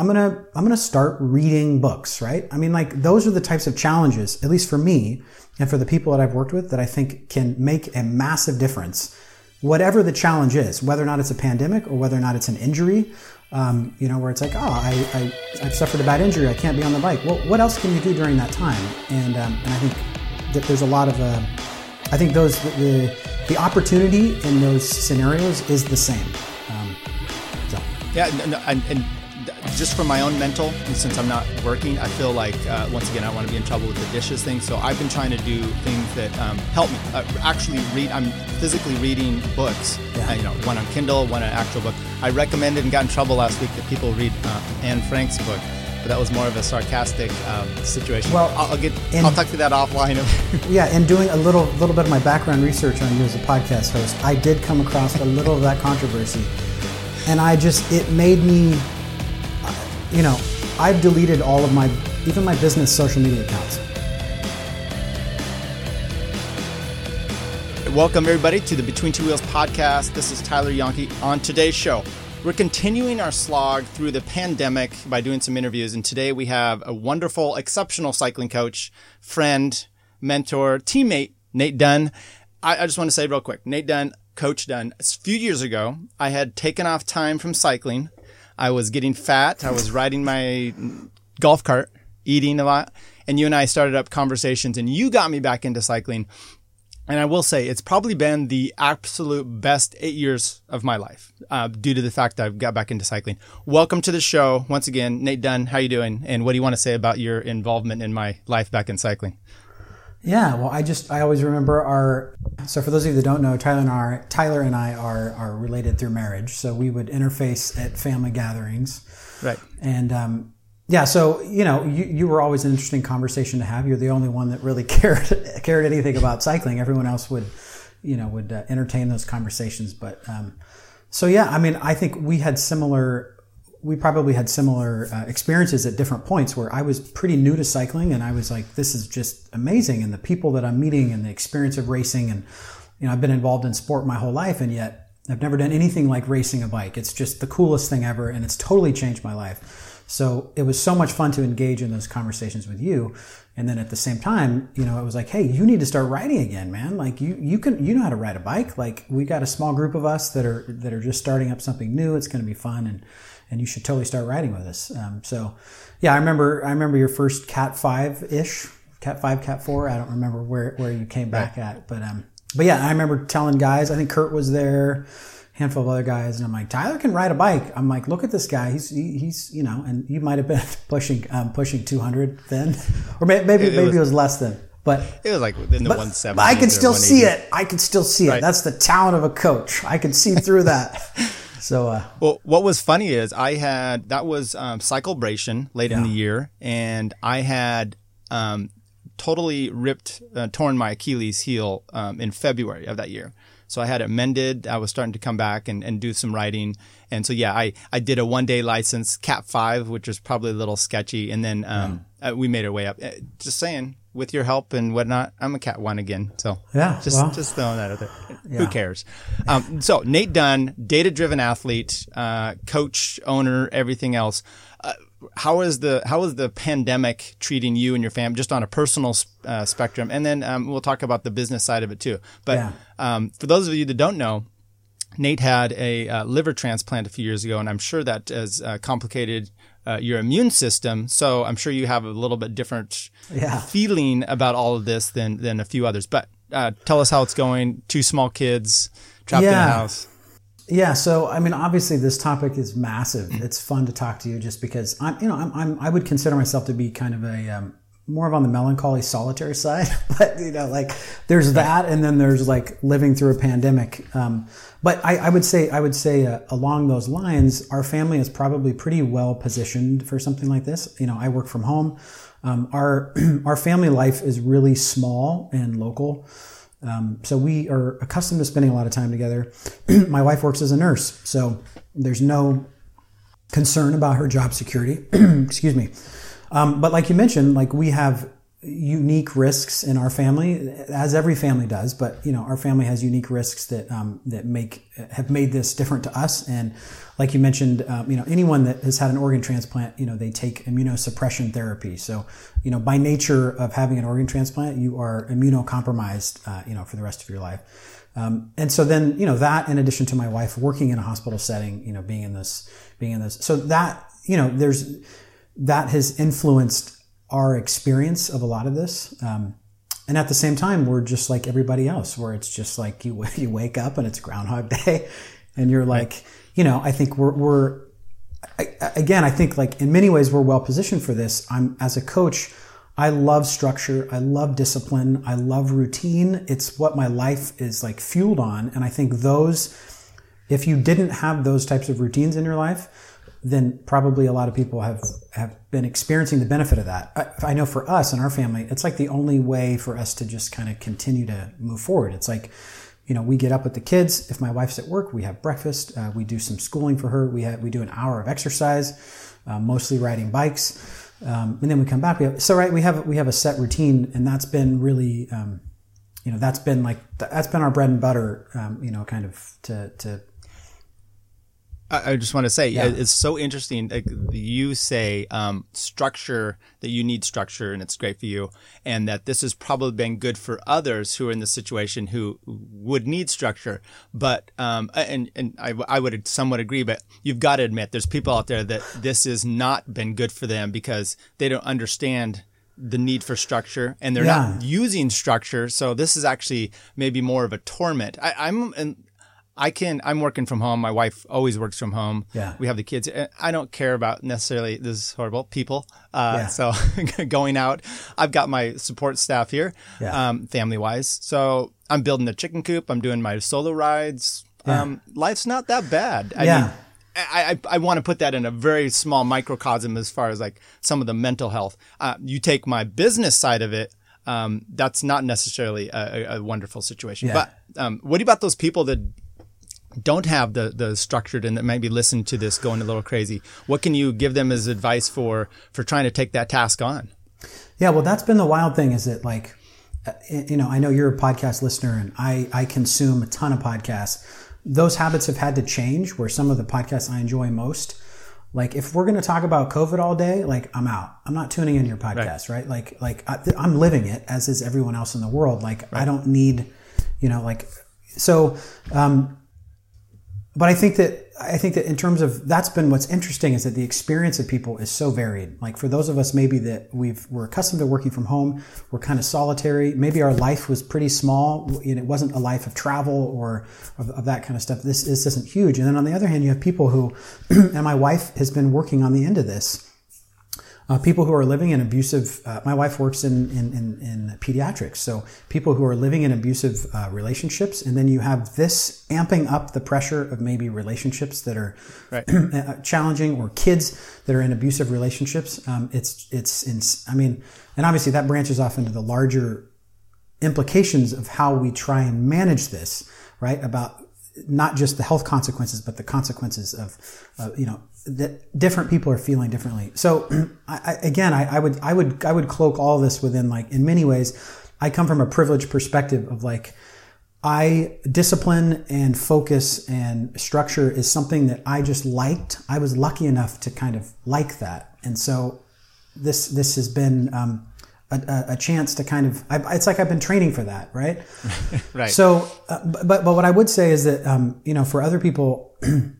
I'm gonna I'm gonna start reading books, right? I mean, like those are the types of challenges, at least for me and for the people that I've worked with, that I think can make a massive difference. Whatever the challenge is, whether or not it's a pandemic or whether or not it's an injury, um, you know, where it's like, oh, I, I I've suffered a bad injury, I can't be on the bike. Well, what else can you do during that time? And um, and I think that there's a lot of uh, I think those the the opportunity in those scenarios is the same. Um, so. Yeah, and, and, just for my own mental, since I'm not working, I feel like uh, once again I want to be in trouble with the dishes thing. So I've been trying to do things that um, help me uh, actually read. I'm physically reading books. Yeah. Uh, you know, one on Kindle, one an actual book. I recommended and got in trouble last week that people read uh, Anne Frank's book but that was more of a sarcastic um, situation. Well, I'll, I'll get in, I'll talk to that offline. yeah, and doing a little little bit of my background research on you as a podcast host, I did come across a little of that controversy, and I just it made me, you know, I've deleted all of my even my business social media accounts. Welcome everybody to the Between Two Wheels podcast. This is Tyler Yonke. On today's show, we're continuing our slog through the pandemic by doing some interviews. And today we have a wonderful, exceptional cycling coach, friend, mentor, teammate, Nate Dunn. I, I just want to say real quick, Nate Dunn, Coach Dunn, a few years ago, I had taken off time from cycling. I was getting fat. I was riding my golf cart, eating a lot. And you and I started up conversations and you got me back into cycling. And I will say it's probably been the absolute best eight years of my life uh, due to the fact that I've got back into cycling. Welcome to the show once again, Nate Dunn. How you doing? And what do you want to say about your involvement in my life back in cycling? Yeah, well, I just I always remember our. So for those of you that don't know, Tyler and I, Tyler and I are are related through marriage. So we would interface at family gatherings, right? And um, yeah, so you know, you, you were always an interesting conversation to have. You're the only one that really cared cared anything about cycling. Everyone else would, you know, would uh, entertain those conversations. But um, so yeah, I mean, I think we had similar. We probably had similar uh, experiences at different points where I was pretty new to cycling, and I was like, "This is just amazing!" And the people that I'm meeting, and the experience of racing, and you know, I've been involved in sport my whole life, and yet I've never done anything like racing a bike. It's just the coolest thing ever, and it's totally changed my life. So it was so much fun to engage in those conversations with you. And then at the same time, you know, it was like, hey, you need to start riding again, man. Like you you can you know how to ride a bike. Like we got a small group of us that are that are just starting up something new. It's going to be fun, and and you should totally start riding with us. Um, so, yeah, I remember I remember your first Cat Five ish, Cat Five, Cat Four. I don't remember where where you came back right. at, but um, but yeah, I remember telling guys. I think Kurt was there handful of other guys, and I'm like, Tyler can ride a bike. I'm like, look at this guy. He's he, he's you know, and you might have been pushing um, pushing 200 then, or maybe maybe it, it, was, it was less than. But it was like in the 170. I can still see it. I can still see it. Right. That's the talent of a coach. I can see through that. So, uh, well, what was funny is I had that was um, Cyclebration late yeah. in the year, and I had um, totally ripped, uh, torn my Achilles heel um, in February of that year. So I had it mended. I was starting to come back and, and do some writing. And so, yeah, I, I did a one day license, Cat 5, which was probably a little sketchy. And then um, uh, we made our way up. Uh, just saying, with your help and whatnot, I'm a Cat 1 again. So, yeah, just, well, just throwing that out there. Yeah. Who cares? Um, so, Nate Dunn, data driven athlete, uh, coach, owner, everything else. Uh, how is the how is the pandemic treating you and your family just on a personal uh, spectrum and then um, we'll talk about the business side of it too but yeah. um, for those of you that don't know nate had a uh, liver transplant a few years ago and i'm sure that has uh, complicated uh, your immune system so i'm sure you have a little bit different yeah. feeling about all of this than than a few others but uh, tell us how it's going two small kids trapped yeah. in a house yeah, so I mean, obviously, this topic is massive. It's fun to talk to you just because I'm, you know, I'm, I'm i would consider myself to be kind of a um, more of on the melancholy, solitary side. but you know, like there's that, and then there's like living through a pandemic. Um, but I, I, would say, I would say uh, along those lines, our family is probably pretty well positioned for something like this. You know, I work from home. Um, our our family life is really small and local. Um, so we are accustomed to spending a lot of time together. My wife works as a nurse, so there's no concern about her job security. Excuse me. Um, but like you mentioned, like we have unique risks in our family, as every family does. But you know, our family has unique risks that um, that make have made this different to us. And like you mentioned, um, you know, anyone that has had an organ transplant, you know, they take immunosuppression therapy. So, you know, by nature of having an organ transplant, you are immunocompromised, uh, you know, for the rest of your life. Um, and so then, you know, that in addition to my wife working in a hospital setting, you know, being in this, being in this, so that, you know, there's, that has influenced our experience of a lot of this. Um, and at the same time, we're just like everybody else, where it's just like you, you wake up and it's Groundhog Day and you're like, you know, I think we're, we're, I, again, I think like in many ways we're well positioned for this. I'm as a coach, I love structure. I love discipline. I love routine. It's what my life is like fueled on. And I think those, if you didn't have those types of routines in your life, then probably a lot of people have, have been experiencing the benefit of that. I, I know for us and our family, it's like the only way for us to just kind of continue to move forward. It's like, you know, we get up with the kids. If my wife's at work, we have breakfast. Uh, we do some schooling for her. We have, we do an hour of exercise, uh, mostly riding bikes. Um, and then we come back. We have, so right, we have we have a set routine, and that's been really, um, you know, that's been like that's been our bread and butter. Um, you know, kind of to to I just want to say yeah. it's so interesting. Like you say um, structure that you need structure, and it's great for you, and that this has probably been good for others who are in the situation who would need structure. But um, and and I, I would somewhat agree, but you've got to admit there's people out there that this has not been good for them because they don't understand the need for structure and they're yeah. not using structure. So this is actually maybe more of a torment. I, am I can. I'm working from home. My wife always works from home. Yeah. We have the kids. I don't care about necessarily. This is horrible. People. Uh, yeah. So going out, I've got my support staff here, yeah. um, family wise. So I'm building the chicken coop. I'm doing my solo rides. Yeah. Um, life's not that bad. I yeah. Mean, I, I, I want to put that in a very small microcosm as far as like some of the mental health. Uh, you take my business side of it, um, that's not necessarily a, a wonderful situation. Yeah. But um, what about those people that don't have the the structured and that maybe listen to this going a little crazy what can you give them as advice for for trying to take that task on? Yeah well that's been the wild thing is that like uh, you know i know you're a podcast listener and i i consume a ton of podcasts. Those habits have had to change where some of the podcasts i enjoy most like if we're going to talk about covid all day like i'm out. I'm not tuning into your podcast right, right? like like I, am living it as is everyone else in the world. Like right. i don't need you know like so um but I think that I think that in terms of that's been what's interesting is that the experience of people is so varied. Like for those of us maybe that we've we're accustomed to working from home, we're kind of solitary. Maybe our life was pretty small. Know, it wasn't a life of travel or of, of that kind of stuff. This, this isn't huge. And then on the other hand, you have people who, and my wife has been working on the end of this uh, people who are living in abusive, uh, my wife works in, in, in, in, pediatrics. So people who are living in abusive uh, relationships, and then you have this amping up the pressure of maybe relationships that are right. Uh, challenging or kids that are in abusive relationships. Um, it's, it's, it's, I mean, and obviously that branches off into the larger implications of how we try and manage this, right? About not just the health consequences, but the consequences of, uh, you know, that different people are feeling differently. So I, again, I, I, would, I would, I would cloak all this within like, in many ways, I come from a privileged perspective of like, I discipline and focus and structure is something that I just liked. I was lucky enough to kind of like that. And so this, this has been, um, a, a, chance to kind of I, it's like I've been training for that, right? right. So, uh, but but what I would say is that um, you know for other people,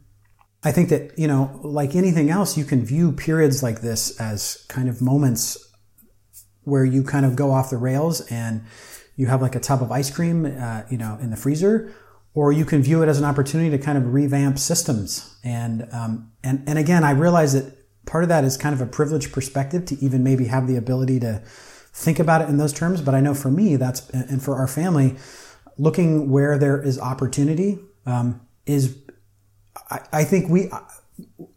I think that, you know, like anything else, you can view periods like this as kind of moments where you kind of go off the rails and you have like a tub of ice cream, uh, you know, in the freezer, or you can view it as an opportunity to kind of revamp systems. And, um, and, and again, I realize that part of that is kind of a privileged perspective to even maybe have the ability to think about it in those terms. But I know for me, that's, and for our family, looking where there is opportunity, um, is I, I think we,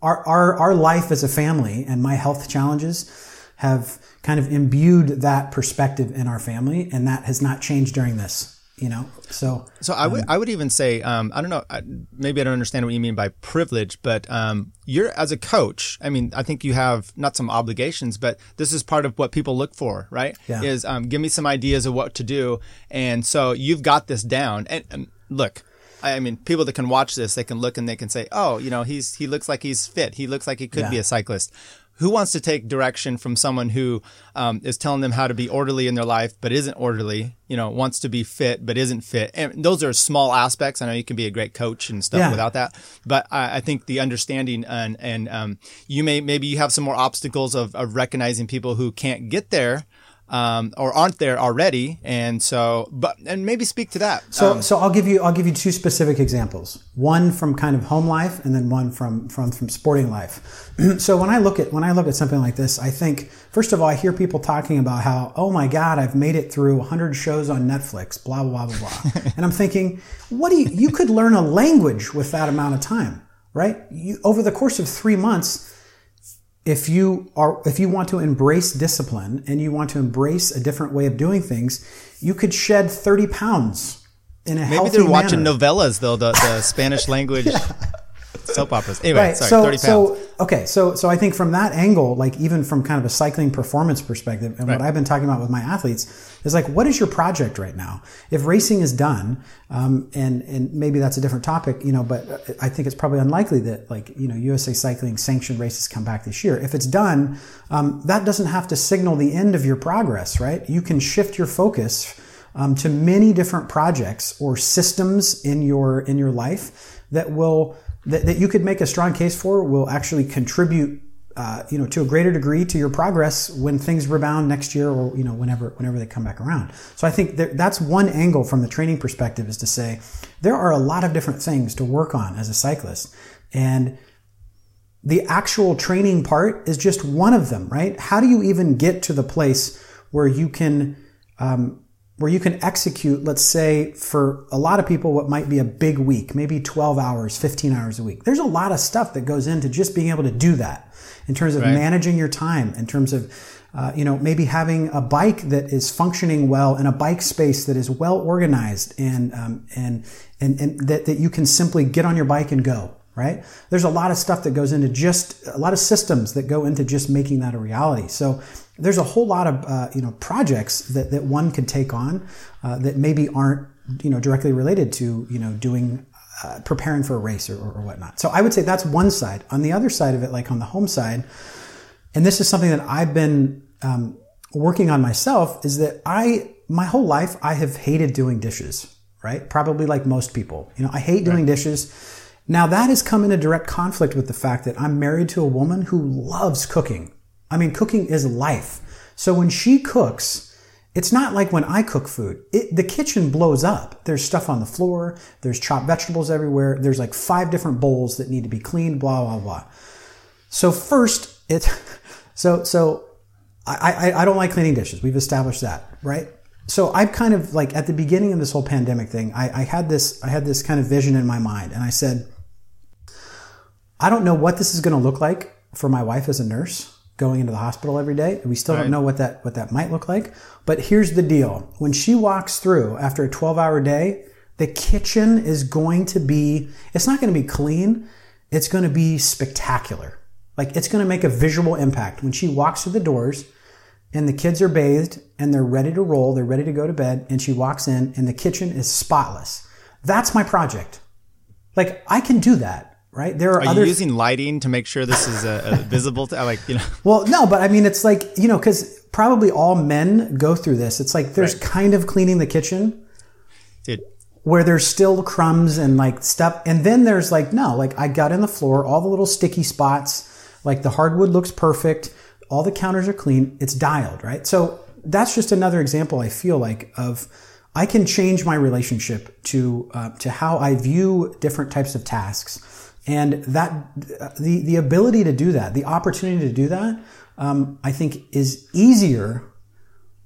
our, our, our life as a family and my health challenges have kind of imbued that perspective in our family, and that has not changed during this. You know, so so I would um, I would even say um, I don't know maybe I don't understand what you mean by privilege, but um, you're as a coach. I mean, I think you have not some obligations, but this is part of what people look for, right? Yeah. Is um, give me some ideas of what to do, and so you've got this down. And, and look, I mean, people that can watch this, they can look and they can say, "Oh, you know, he's he looks like he's fit. He looks like he could Yeah. be a cyclist." Who wants to take direction from someone who um, is telling them how to be orderly in their life but isn't orderly? You know, wants to be fit but isn't fit. And those are small aspects. I know you can be a great coach and stuff Yeah. without that, but I, I think the understanding and and um, you may maybe you have some more obstacles of, of recognizing people who can't get there. Um, or aren't there already, and so, but and maybe speak to that. So, Um, so I'll give you I'll give you two specific examples. One from kind of home life, and then one from from from sporting life. so when I look at when I look at something like this, I think first of all, I hear people talking about how oh my god, I've made it through 100 shows on Netflix, blah blah blah blah, blah. and I'm thinking, what do you you could learn a language with that amount of time, right? You, over the course of three months if you are if you want to embrace discipline and you want to embrace a different way of doing things, you could shed 30 pounds in a Maybe healthy they're watching manner. novelas though, the, the Spanish language soap operas. Anyway, Right. sorry, so, thirty pounds. so okay. So, so I think from that angle, like even from kind of a cycling performance perspective, and what I've been talking about with my athletes is like, what is your project right now? If racing is done, um, and and maybe that's a different topic, you know, but I think it's probably unlikely that like you know USA Cycling sanctioned races come back this year. If it's done, um, that doesn't have to signal the end of your progress, right? You can shift your focus um, to many different projects or systems in your in your life that will that, that you could make a strong case for will actually contribute uh, you know to a greater degree to your progress when things rebound next year or you know whenever whenever they come back around. So i think that that's one angle from the training perspective is to say there are a lot of different things to work on as a cyclist. And the actual training part is just one of them right? How do you even get to the place where you can um, where you can execute, let's say, for a lot of people, what might be a big week, maybe 12 hours, 15 hours a week. There's a lot of stuff that goes into just being able to do that in terms of Right. managing your time, in terms of, uh, you know, maybe having a bike that is functioning well in a bike space that is well organized and, um, and, and, and that, that you can simply get on your bike and go. Right? There's a lot of stuff that goes into just a lot of systems that go into just making that a reality. So there's a whole lot of uh, you know projects that, that one could take on uh, that maybe aren't you know directly related to you know doing uh, preparing for a race or, or whatnot. So I would say that's one side. On the other side of it, like on the home side, and this is something that I've been um, working on myself, is that I my whole life I have hated doing dishes. Right? Probably like most people. You know, I hate doing dishes. Now that has come into direct conflict with the fact that I'm married to a woman who loves cooking. I mean, cooking is life. So when she cooks, it's not like when I cook food. It, the kitchen blows up. There's stuff on the floor. There's chopped vegetables everywhere. There's like five different bowls that need to be cleaned. Blah blah blah. So first, it. So so, I I, I don't like cleaning dishes. We've established that, right? So I've kind of like at the beginning of this whole pandemic thing, I, I had this I had this kind of vision in my mind, and I said, I don't know what this is going to look like for my wife as a nurse going into the hospital every day. We still Right. don't know what that what that might look like. But here's the deal. When she walks through after a 12-hour day, the kitchen is going to be it's not going to be clean. It's going to be spectacular. Like it's going to make a visual impact when she walks through the doors and the kids are bathed and they're ready to roll, they're ready to go to bed and she walks in and the kitchen is spotless. That's my project. Like I can do that, right? There are, Are other you using lighting to make sure this is uh, uh, visible? To, like you know, Well, no, but I mean, it's like, you know, because probably all men go through this. It's like there's Right. kind of cleaning the kitchen dude. where there's still crumbs and like stuff. And then there's like, no, like I got in the floor, all the little sticky spots, like the hardwood looks perfect, all the counters are clean, it's dialed, right? So that's just another example, I feel like, of I can change my relationship to uh, to how I view different types of tasks, and that the the ability to do that, the opportunity to do that, um, I think is easier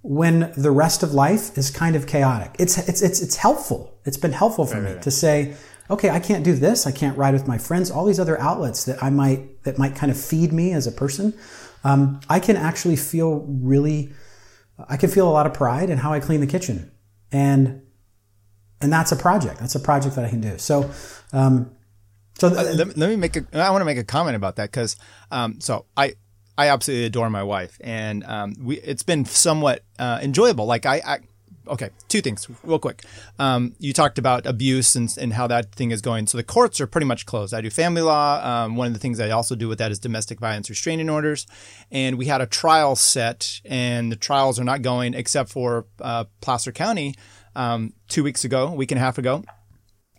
when the rest of life is kind of chaotic. It's it's it's it's helpful. It's been helpful for me to say, okay, I can't do this. I can't ride with my friends. All these other outlets that I might that might kind of feed me as a person. Um, I can actually feel really. I can feel a lot of pride in how I clean the kitchen, and and that's a project. That's a project that I can do. So, um, so th- let, let me make a. I want to make a comment about that because, um, so I. I absolutely adore my wife, and um, we it's been somewhat uh, enjoyable. Like I, I, okay, two things real quick. Um, you talked about abuse and, and how that thing is going. So the courts are pretty much closed. I do family law. Um, one of the things I also do with that is domestic violence restraining orders. And we had a trial set, and the trials are not going except for uh, Placer County. Um, two weeks ago, a week and a half ago,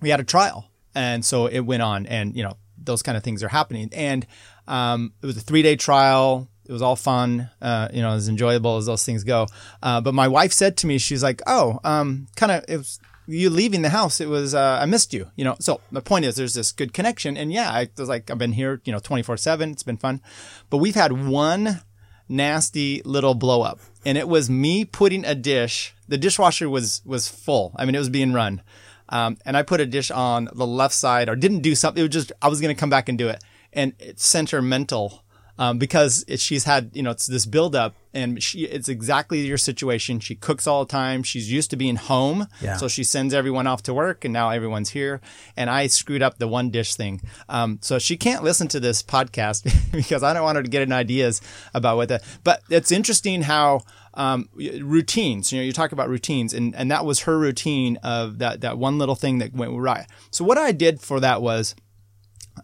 we had a trial, and so it went on, and you know those kind of things are happening. And um, it was a three day trial it was all fun, uh, you know, as enjoyable as those things go. Uh, but my wife said to me, she's like, "Oh, um, kind of, it was you leaving the house. It was uh, I missed you, you know." So the point is, there's this good connection, and yeah, I was like, I've been here, you know, 24 seven. It's been fun, but we've had one nasty little blow up, and it was me putting a dish. The dishwasher was was full. I mean, it was being run. Um, and I put a dish on the left side or didn't do something. It was just, I was going to come back and do it. And it's sentimental um, because it, she's had you know it's this buildup, and she it's exactly your situation. She cooks all the time. She's used to being home, Yeah. so she sends everyone off to work, and now everyone's here. And I screwed up the one dish thing, um, so she can't listen to this podcast because I don't want her to get any ideas about what that. But it's interesting how um, routines. You know, you talk about routines, and, and that was her routine of that that one little thing that went right. So what I did for that was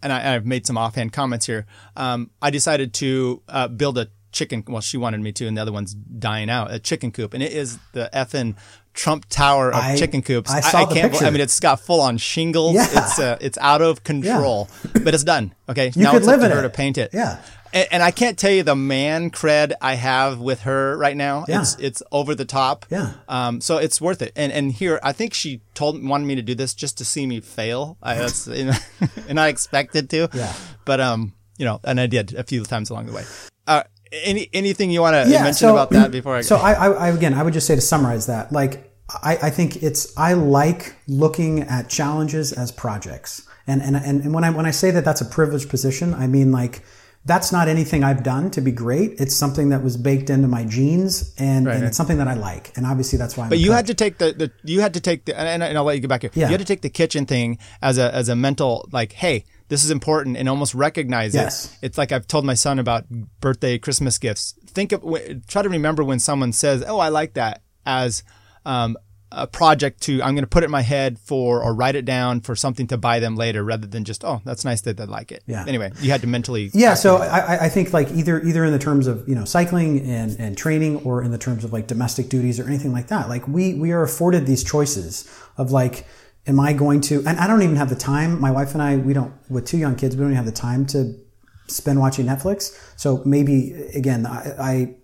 and I, have made some offhand comments here. Um, I decided to uh, build a chicken. Well, she wanted me to, and the other one's dying out. A chicken coop, and it is the effing Trump Tower of I- chicken coops. I saw the can't. picture. I mean, it's got full on shingles. Yeah. It's uh, it's out of control, but it's done. Okay, You now could it's live up to in her it. to paint it. Yeah. And, and I can't tell you the man cred I have with her right now. Yeah. It's it's over the top. Yeah. Um. So it's worth it. And and here I think she told wanted me to do this just to see me fail. I that's and I expected to. Yeah. But um, you know, and I did a few times along the way. Uh, any anything you want to mention so- about that before I? So I, I, I again, I would just say to summarize that, like I, I think it's I like looking at challenges as projects, and and and, and when I when I say that that's a privileged position, I mean like. That's not anything I've done to be great. It's something that was baked into my genes, and, and it's something that I like. And obviously, that's why. I'm But you coach. had to take the, the you had to take the and, and I'll let you get back here. Yeah. You had to take the kitchen thing as a as a mental like, hey, this is important, and almost recognize Yes. it. It's like I've told my son about birthday, Christmas gifts. Think of try to remember when someone says, "Oh, I like that," as um, a project to I'm going to put it in my head for or write it down for something to buy them later, rather than just, "Oh, that's nice that they like it." Yeah. Anyway, you had to mentally. Yeah, so I, I- think like either either in the terms of you know cycling and, and training, or in the terms of like domestic duties or anything like that. Like we we are afforded these choices of like, am I going to? And I don't even have the time. My wife and I, we don't with two young kids, we don't even have the time to spend watching Netflix. So maybe again, I. I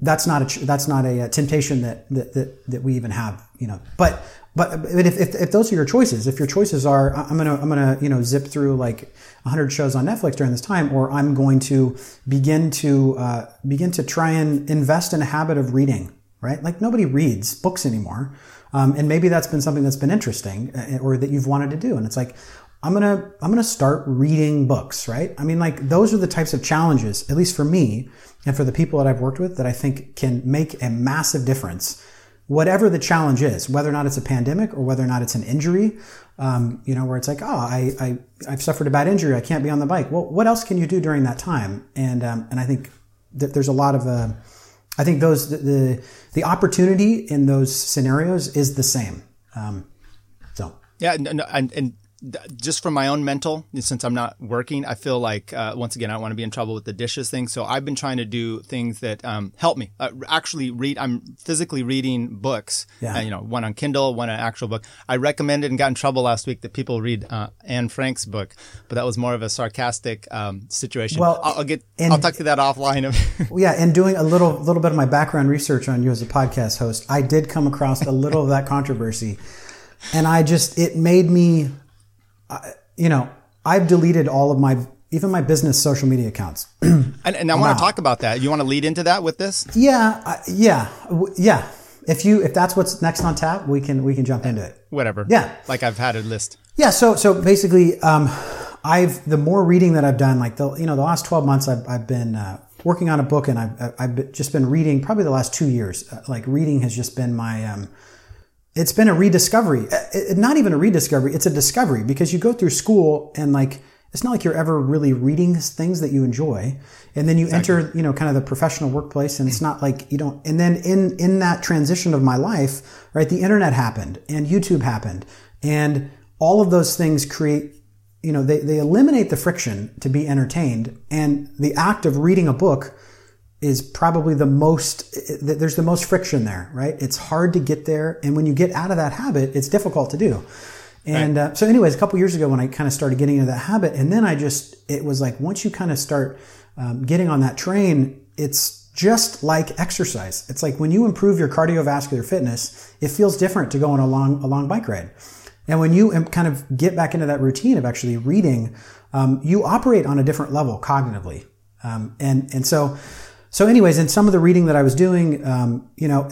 that's not a that's not a, uh temptation that, that that that we even have you know. But but but if, if, if those are your choices if your choices are i'm gonna i'm gonna you know zip through like 100 shows on netflix during this time or i'm going to begin to uh, begin to try and invest in a habit of reading right? Like nobody reads books anymore. Um, and maybe that's been something that's been interesting uh, or that you've wanted to do. And it's like I'm gonna I'm gonna start reading books, right? I mean, like those are the types of challenges, at least for me and for the people that I've worked with, that I think can make a massive difference. Whatever the challenge is, whether or not it's a pandemic or whether or not it's an injury, um, you know, where it's like, oh, I, I I've suffered a bad injury, I can't be on the bike. Well, what else can you do during that time? And um, and I think that there's a lot of uh, I think those the, the the opportunity in those scenarios is the same. Um, so Yeah, and, and th- just from my own mental, since I'm not working, I feel like uh, once again I don't want to be in trouble with the dishes thing. So I've been trying to do things that um, help me. Uh, actually, read. I'm physically reading books. Yeah. Uh, you know, one on Kindle, one an actual book. I recommended and got in trouble last week that people read uh, Anne Frank's book, but that was more of a sarcastic um, situation. Well, I'll, I'll get. and- I'll talk to that offline. Yeah, and doing a little little bit of my background research on you as a podcast host, I did come across a little of that controversy, and I just it made me, I- you know, I've deleted all of my even my business social media accounts. and, and I want to talk about that. You want to lead into that with this? yeah, yeah, w- yeah. If you if that's what's next on tap, we can we can jump into it. Whatever. Yeah. Like I've had a list. Yeah, so so basically, um, I've the more reading that I've done, like the you know the last twelve months, I've, I've been uh, working on a book, and I've I've just been reading probably the last two years. Uh, like reading has just been my um, it's been a rediscovery. Uh, it- not even a rediscovery; it's a discovery because you go through school and like it's not like you're ever really reading things that you enjoy. And then you exactly. enter, you know, kind of the professional workplace and it's not like you don't, and then in, in that transition of my life, right, the internet happened and YouTube happened and all of those things create, you know, they, they eliminate the friction to be entertained. And the act of reading a book is probably the most, there's the most friction there, right? It's hard to get there. And when you get out of that habit, it's difficult to do. And right. uh, so, anyways, a couple years ago when I kind of started getting into that habit, and then I just, it was like once you kind of start um, getting on that train, it's just like exercise. It's like when you improve your cardiovascular fitness, it feels different to go on a long, a long bike ride. And when you kind of get back into that routine of actually reading, um, you operate on a different level cognitively. Um, and, and so, so anyways, in some of the reading that I was doing, um, you know,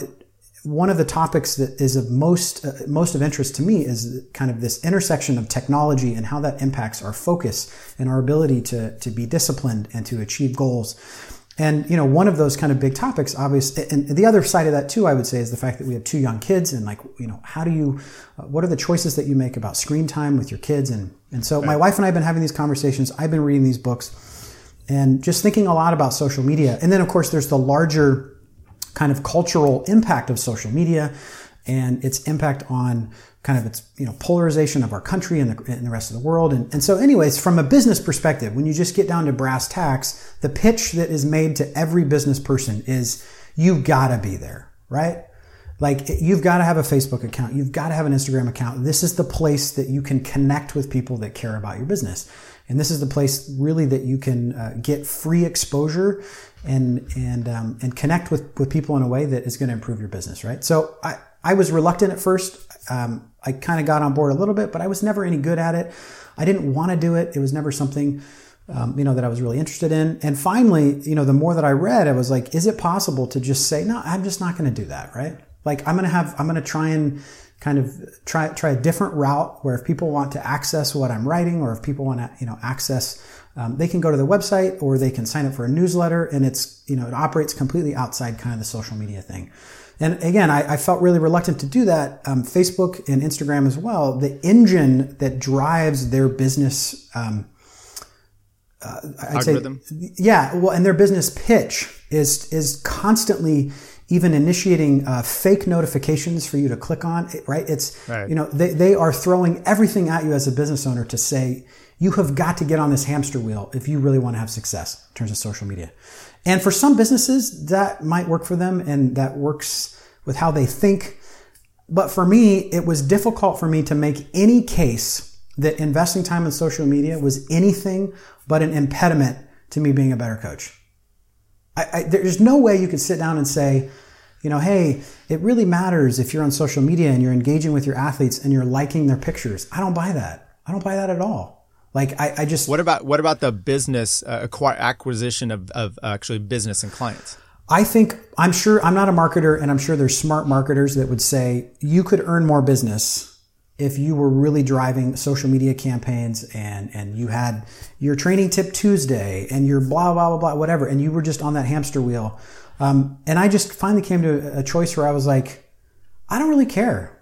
one of the topics that is of most uh, most of interest to me is kind of this intersection of technology and how that impacts our focus and our ability to to be disciplined and to achieve goals. And you know, one of those kind of big topics, obviously, and the other side of that too, I would say, is the fact that we have two young kids, and like, you know, how do you, uh, what are the choices that you make about screen time with your kids? And and so, right. my wife and I have been having these conversations. I've been reading these books, and just thinking a lot about social media. And then, of course, there's the larger kind of cultural impact of social media and its impact on kind of its you know polarization of our country and the, and the rest of the world. And, and so anyways from a business perspective when you just get down to brass tacks the pitch that is made to every business person is you've got to be there right? Like you've got to have a facebook account. You've got to have an instagram account. This is the place that you can connect with people that care about your business and this is the place really that you can uh, get free exposure and and um, and connect with with people in a way that is going to improve your business, right? So I I was reluctant at first. Um, I kind of got on board a little bit, but I was never any good at it. I didn't want to do it. It was never something. Um, you know that I was really interested in, and finally, you know, the more that I read, I was like, "Is it possible to just say no? I'm just not going to do that, right? Like, I'm going to have, I'm going to try and kind of try try a different route where if people want to access what I'm writing, or if people want to, you know, access um, they can go to the website or they can sign up for a newsletter and it's, you know, it operates completely outside kind of the social media thing. And again, I, I felt really reluctant to do that. Um, Facebook and Instagram as well, the engine that drives their business, um, uh, I'd Algorithm. say, yeah, well, and their business pitch is, is constantly even initiating uh, fake notifications for you to click on, right? It's, right. you know, they, they are throwing everything at you as a business owner to say, you have got to get on this hamster wheel if you really want to have success in terms of social media. And for some businesses, that might work for them and that works with how they think. But for me, it was difficult for me to make any case that investing time in social media was anything but an impediment to me being a better coach. I, I, there's no way you could sit down and say, you know, hey, it really matters if you're on social media and you're engaging with your athletes and you're liking their pictures. I don't buy that. I don't buy that at all. Like I, I just what about what about the business uh, acquisition of, of actually business and clients? I think I'm sure I'm not a marketer, and I'm sure there's smart marketers that would say you could earn more business if you were really driving social media campaigns and and you had your training tip Tuesday and your blah blah blah blah whatever, and you were just on that hamster wheel. Um, and I just finally came to a choice where I was like, I don't really care.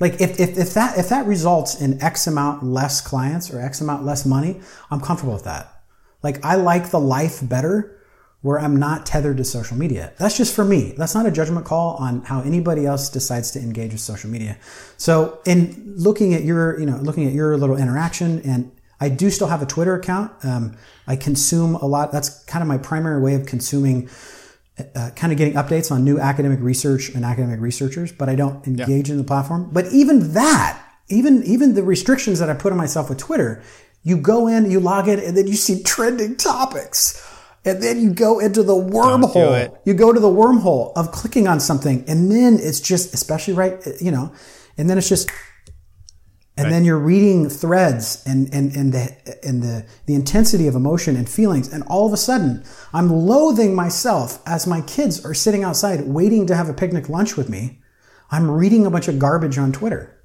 Like if, if, if that if that results in X amount less clients or X amount less money, I'm comfortable with that. Like I like the life better where I'm not tethered to social media. That's just for me. That's not a judgment call on how anybody else decides to engage with social media. So in looking at your, you know, looking at your little interaction and I do still have a Twitter account. Um, I consume a lot. That's kind of my primary way of consuming uh, kind of getting updates on new academic research and academic researchers, but I don't engage yeah. in the platform. But even that, even even the restrictions that I put on myself with Twitter, you go in, you log in, and then you see trending topics. And then you go into the wormhole. You go to the wormhole of clicking on something, and then it's just, especially right, you know, and then it's just and right. then you're reading threads and, and, and, the, and the, the intensity of emotion and feelings. And all of a sudden, I'm loathing myself as my kids are sitting outside waiting to have a picnic lunch with me. I'm reading a bunch of garbage on Twitter.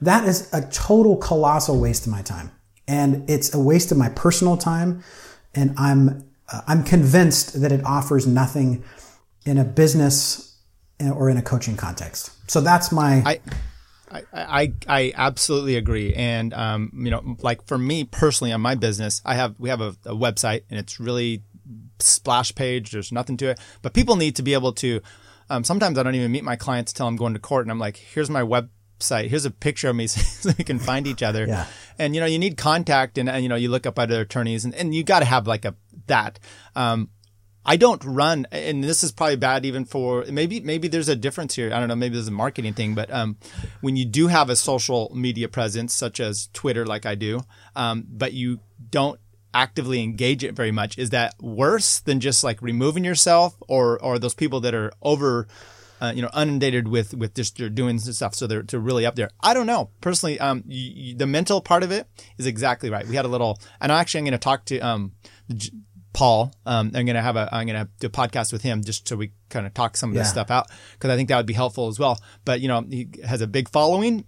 That is a total colossal waste of my time. And it's a waste of my personal time. And I'm, uh, I'm convinced that it offers nothing in a business or in a coaching context. So that's my. I- I, I, I absolutely agree. And, um, you know, like for me personally on my business, I have, we have a, a website and it's really splash page. There's nothing to it, but people need to be able to, um, sometimes I don't even meet my clients until I'm going to court and I'm like, here's my website. Here's a picture of me so we can find each other. Yeah. And, you know, you need contact and, and you know, you look up other attorneys and, and you got to have like a, that. Um, I don't run, and this is probably bad even for maybe maybe there's a difference here. I don't know. Maybe there's a marketing thing, but um, when you do have a social media presence such as Twitter, like I do, um, but you don't actively engage it very much, is that worse than just like removing yourself, or or those people that are over uh, you know, inundated with with just they're doing stuff, so they're, they're really up there. I don't know personally. Um, the mental part of it is exactly right. We had a little, and actually, I'm going to talk to um, Paul. Um, I'm going to have a, I'm to do a podcast with him just so we kind of talk some of this stuff out because I think that would be helpful as well. But, you know, he has a big following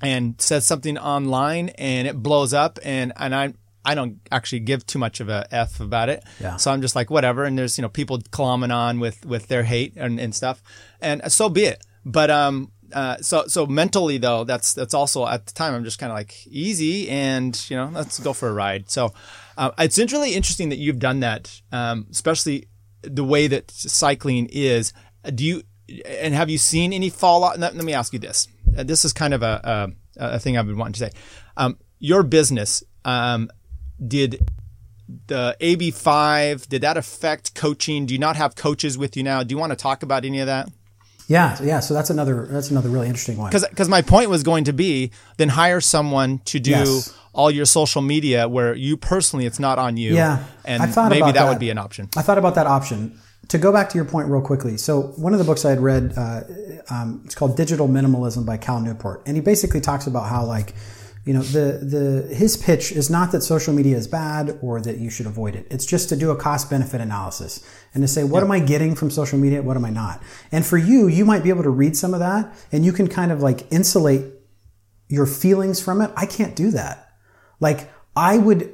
and says something online and it blows up and, and I, I don't actually give too much of a F about it. Yeah. So I'm just like, whatever. And there's, you know, people climbing on with, with their hate and, and stuff. And so be it. But, um, uh, so so mentally though, that's that's also at the time I'm just kind of like easy and you know let's go for a ride. So uh, it's really interesting that you've done that, um, especially the way that cycling is. Do you and have you seen any fallout? Let, me ask you this. Uh, this is kind of a, a, a thing I've been wanting to say. Um, your business um, did the AB5 did that affect coaching? Do you not have coaches with you now? Do you want to talk about any of that? Yeah, yeah. So that's another that's another really interesting one. Because because my point was going to be then hire someone to do Yes. All your social media where you personally it's not on you. Yeah, and I thought maybe about that, that. would be an option. I thought about that option. To go back to your point real quickly, so one of the books I had read, uh, um, it's called Digital Minimalism by Cal Newport, and he basically talks about how like, you know, the the his pitch is not that social media is bad or that you should avoid it. It's just to do a cost benefit analysis and to say what am I getting from social media, what am I not. And for you, you might be able to read some of that, and you can kind of like insulate your feelings from it. I can't do that. Like I would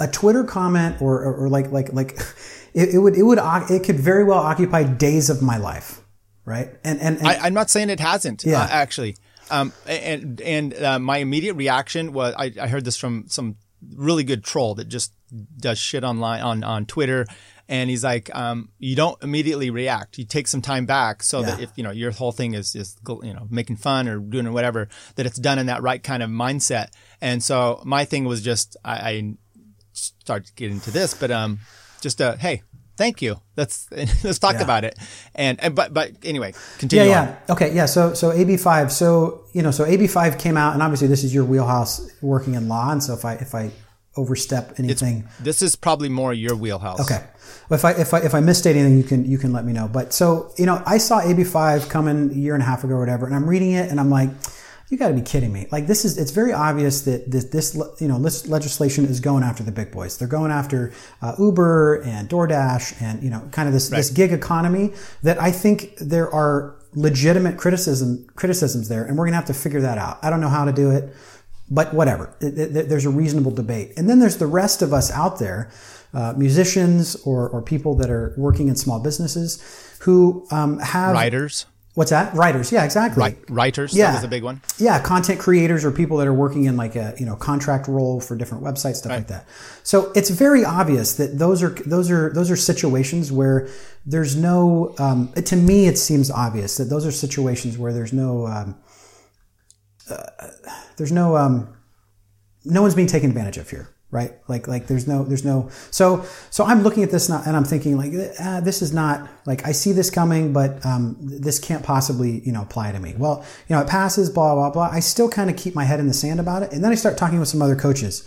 a Twitter comment or, or, or like like like it, it would it would it could very well occupy days of my life, right? And and, and I, I'm not saying it hasn't. Yeah. uh, actually. Um, and and uh, my immediate reaction was I, I heard this from some really good troll that just does shit online on on Twitter, and he's like, um, you don't immediately react. You take some time back so that if you know your whole thing is is you know making fun or doing whatever, that it's done in that right kind of mindset. And so my thing was just I, I start getting to this, but um, just uh, hey. Thank you. Let's let's talk Yeah. about it. And, and but but anyway, yeah, continue. on. yeah. Okay, yeah. So so AB five. So you know, so AB five came out, and obviously this is your wheelhouse working in law, and so if I if I overstep anything, This is probably more your wheelhouse. Okay. If I if I if I misstate anything, you can you can let me know. But so you know, I saw AB five coming a year and a half ago or whatever, and I'm reading it, and I'm like, you got to be kidding me! Like this is it's very obvious that this, this you know this legislation is going after the big boys. They're going after uh, Uber and DoorDash and you know kind of this this gig economy that I think there are legitimate criticism criticisms there, and we're gonna have to figure that out. I don't know how to do it but whatever. It- it- there's a reasonable debate. And then there's the rest of us out there, uh, musicians or, or people that are working in small businesses who um, have. Writers, What's that? Writers. Yeah, exactly. right? Writers. Yeah. That was a big one. Yeah, content creators or people that are working in like a you know contract role for different websites, stuff like that. So it's very obvious that those are those are those are situations where there's no. Um, to me, it seems obvious that those are situations where there's no. Um, uh, there's no. Um, no one's being taken advantage of here right? Like like there's no there's no so so i'm looking at this and i'm thinking like ah, this is not like i see this coming but um, this can't possibly you know apply to me. Well you know it passes blah blah blah. I still kind of keep my head in the sand about it and then i start talking with some other coaches.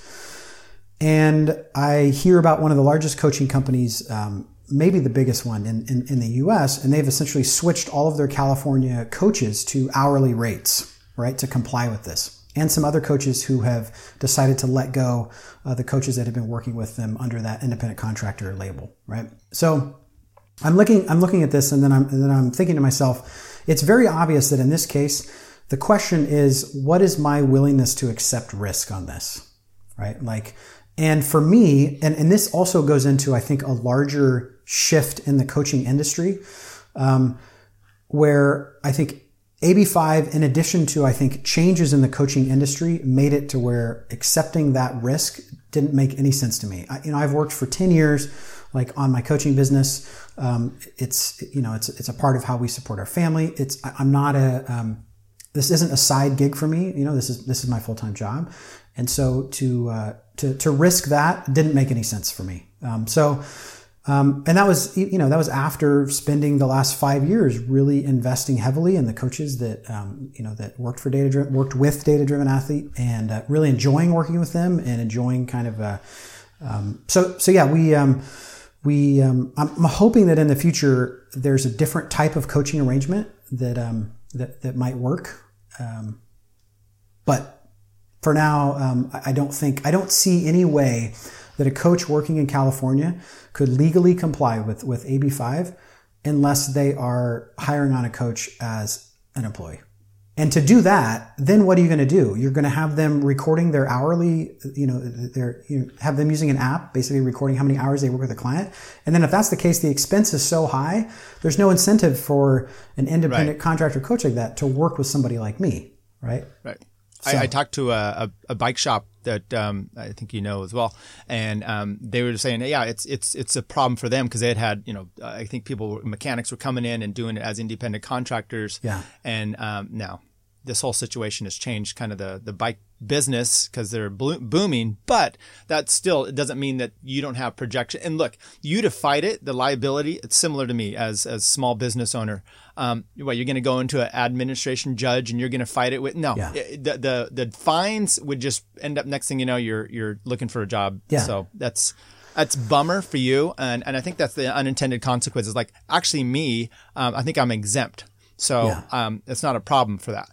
And i hear about one of the largest coaching companies um, maybe the biggest one in, in, in the us and they've essentially switched all of their california coaches to hourly rates right to comply with this and some other coaches who have decided to let go uh, the coaches that have been working with them under that independent contractor label, right? So I'm looking, I'm looking at this, and then I'm, and then I'm thinking to myself, it's very obvious that in this case, the question is, what is my willingness to accept risk on this, right? Like, and for me, and, and this also goes into, I think, a larger shift in the coaching industry, um, where I think AB5, in addition to, I think, changes in the coaching industry, made it to where accepting that risk didn't make any sense to me. I, you know, I've worked for 10 years, like on my coaching business. Um, it's, you know, it's, it's a part of how we support our family. It's, I'm not a, um, this isn't a side gig for me. You know, this is, this is my full-time job. And so to, uh, to, to risk that didn't make any sense for me. Um, so, um, and that was, you know, that was after spending the last five years really investing heavily in the coaches that, um, you know, that worked for data worked with data driven athlete and uh, really enjoying working with them and enjoying kind of, uh, um, so, so yeah, we, um, we, um, I'm, I'm, hoping that in the future there's a different type of coaching arrangement that, um, that, that might work. Um But for now, um I don't think, I don't see any way that a coach working in California could legally comply with, with AB5 unless they are hiring on a coach as an employee. And to do that, then what are you going to do? You're going to have them recording their hourly, you know, their, you know, have them using an app, basically recording how many hours they work with a client. And then if that's the case, the expense is so high, there's no incentive for an independent right. contractor coach like that to work with somebody like me, right? Right. So. I, I, talked to a, a, a, bike shop that um, I think you know as well, and um, they were saying, yeah, it's it's it's a problem for them because they had had you know I think people mechanics were coming in and doing it as independent contractors, yeah, and um, now this whole situation has changed kind of the the bike business because they're booming, but that still it doesn't mean that you don't have projection. And look, you to fight it, the liability, it's similar to me as as small business owner. Um, what you're going to go into an administration judge and you're going to fight it with no yeah. the, the the fines would just end up next thing you know you're you're looking for a job. Yeah. So that's that's bummer for you, and and I think that's the unintended consequences. Like actually, me, um, I think I'm exempt, so yeah. um, it's not a problem for that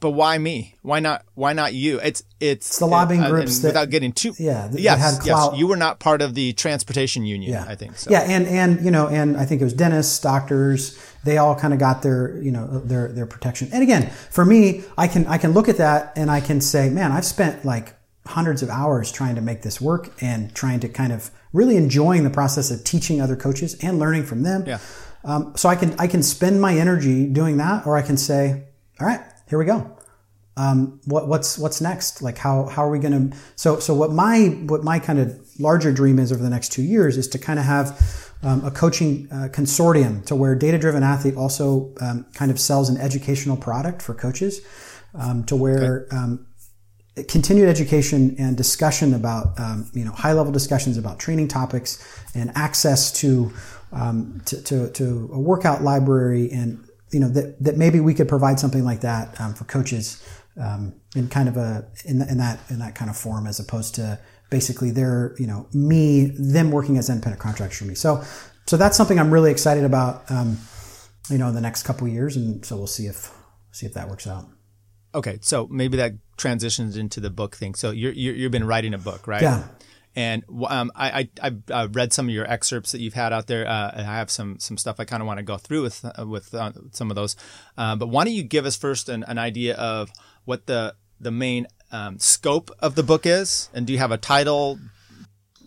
but why me? Why not? Why not you? It's it's, it's the lobbying uh, groups that, without getting too yeah that, yes, yes you were not part of the transportation union yeah. I think so. yeah and and you know and I think it was dentists doctors they all kind of got their you know their their protection and again for me I can I can look at that and I can say man I've spent like hundreds of hours trying to make this work and trying to kind of really enjoying the process of teaching other coaches and learning from them yeah um, so I can I can spend my energy doing that or I can say all right here we go. Um, what, what's what's next? Like how how are we going to? So so what my what my kind of larger dream is over the next two years is to kind of have um, a coaching uh, consortium to where data driven athlete also um, kind of sells an educational product for coaches um, to where. Um, continued education and discussion about um, you know high level discussions about training topics and access to, to, to, to a workout library and you know that, that maybe we could provide something like that um, for coaches um, in kind of a in, in that in that kind of form as opposed to basically they're you know me them working as independent contractors for me. So so that's something i'm really excited about um, you know in the next couple years and so we'll see if see if that works out. Okay so maybe that transitions into the book thing. So you're, you have been writing a book right? Yeah and um, I, I I read some of your excerpts that you've had out there. Uh, I have some some stuff I kind of want to go through with uh, with uh, some of those. Uh, but why don't you give us first an, an idea of what the the main um, scope of the book is, and do you have a title,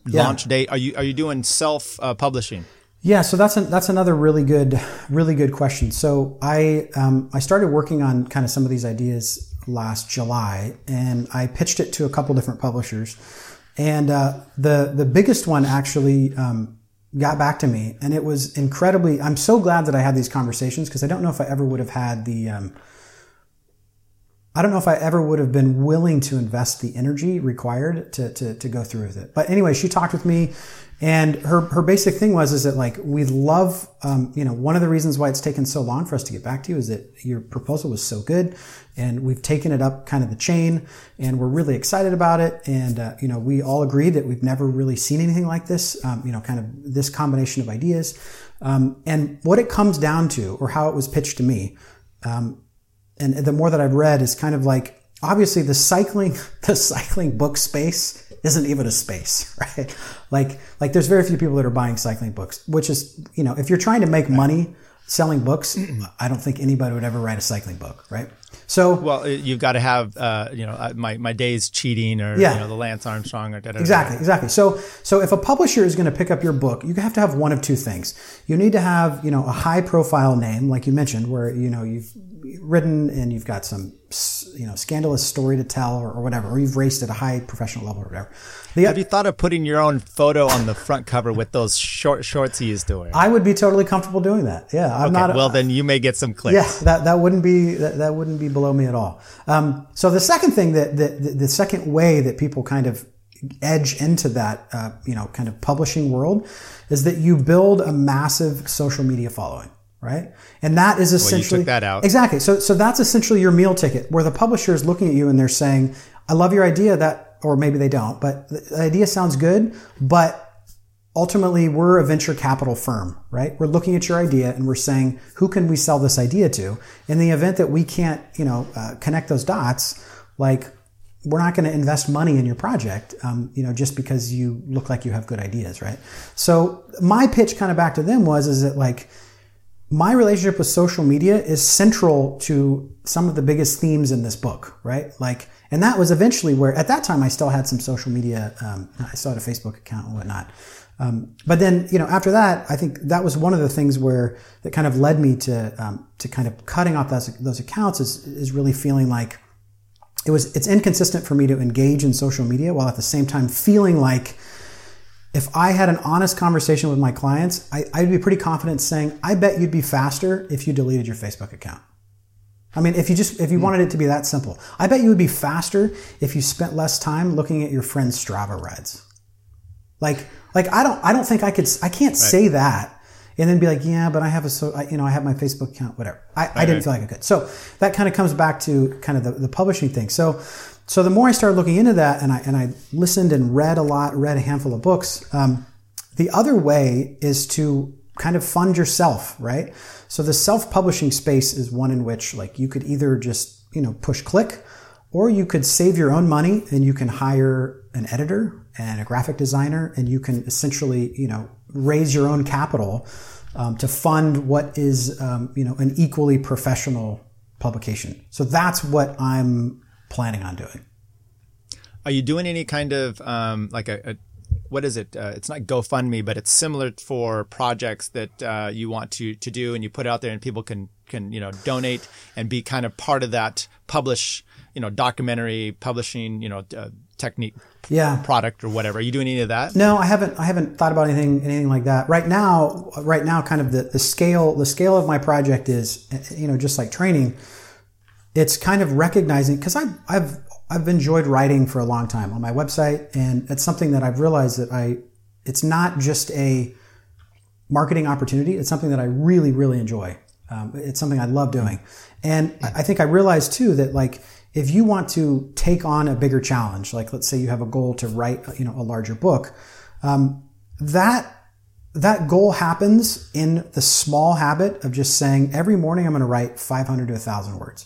yeah. launch date? Are you are you doing self uh, publishing? Yeah, so that's an, that's another really good really good question. So I um, I started working on kind of some of these ideas last July, and I pitched it to a couple different publishers. And uh, the the biggest one actually um, got back to me, and it was incredibly. I'm so glad that I had these conversations because I don't know if I ever would have had the. Um, I don't know if I ever would have been willing to invest the energy required to, to, to go through with it. But anyway, she talked with me and her, her basic thing was, is that like, we love, um, you know, one of the reasons why it's taken so long for us to get back to you is that your proposal was so good and we've taken it up kind of the chain and we're really excited about it. And, uh, you know, we all agree that we've never really seen anything like this, um, you know, kind of this combination of ideas. Um, and what it comes down to or how it was pitched to me, um, and the more that I've read is kind of like, obviously the cycling, the cycling book space isn't even a space, right? Like, like there's very few people that are buying cycling books, which is, you know, if you're trying to make money selling books, I don't think anybody would ever write a cycling book, right? So well, you've got to have uh, you know uh, my my days cheating or yeah. you know the Lance Armstrong or da, da, da, exactly exactly. So so if a publisher is going to pick up your book, you have to have one of two things. You need to have you know a high profile name, like you mentioned, where you know you've written and you've got some you know scandalous story to tell or, or whatever, or you've raced at a high professional level or whatever. The, Have you thought of putting your own photo on the front cover with those short shorts he used to wear? I would be totally comfortable doing that. Yeah, I'm okay, not. Well, then you may get some clicks. Yeah, that, that wouldn't be that, that wouldn't be below me at all. Um, so the second thing that, that the, the second way that people kind of edge into that uh, you know kind of publishing world is that you build a massive social media following right? And that is essentially well, that out exactly. So so that's essentially your meal ticket, where the publisher is looking at you and they're saying, "I love your idea," that or maybe they don't, but the idea sounds good, but ultimately we're a venture capital firm, right? We're looking at your idea and we're saying, who can we sell this idea to? In the event that we can't, you know, uh, connect those dots, like we're not going to invest money in your project, um, you know, just because you look like you have good ideas, right? So my pitch kind of back to them was, is that like my relationship with social media is central to some of the biggest themes in this book, right? Like, and that was eventually where, at that time, I still had some social media. Um, I still had a Facebook account and whatnot. Um, but then, you know, after that, I think that was one of the things where that kind of led me to um, to kind of cutting off those those accounts is is really feeling like it was it's inconsistent for me to engage in social media while at the same time feeling like if I had an honest conversation with my clients, I, would be pretty confident saying, I bet you'd be faster if you deleted your Facebook account. I mean, if you just, if you hmm. wanted it to be that simple, I bet you would be faster if you spent less time looking at your friend's Strava rides. Like, like I don't, I don't think I could, I can't right. say that and then be like, yeah, but I have a, so, I, you know, I have my Facebook account, whatever. I, I didn't feel like I could. So that kind of comes back to kind of the, the publishing thing. So, so the more I started looking into that, and I and I listened and read a lot, read a handful of books. Um, the other way is to kind of fund yourself, right? So the self-publishing space is one in which like you could either just you know push click, or you could save your own money and you can hire an editor and a graphic designer, and you can essentially you know raise your own capital um, to fund what is um, you know an equally professional publication. So that's what I'm planning on doing. Are you doing any kind of um, like a, a, what is it? Uh, it's not GoFundMe, but it's similar for projects that uh, you want to to do, and you put out there, and people can can you know donate and be kind of part of that publish you know documentary publishing you know uh, technique yeah product or whatever are you doing any of that no i haven't i haven't thought about anything anything like that right now right now kind of the, the scale the scale of my project is you know just like training it's kind of recognizing because I've, I've I've enjoyed writing for a long time on my website, and it's something that I've realized that I it's not just a marketing opportunity. It's something that I really really enjoy. Um, it's something I love doing, and I think I realized too that like if you want to take on a bigger challenge, like let's say you have a goal to write you know a larger book, um, that that goal happens in the small habit of just saying every morning I'm going to write 500 to 1,000 words.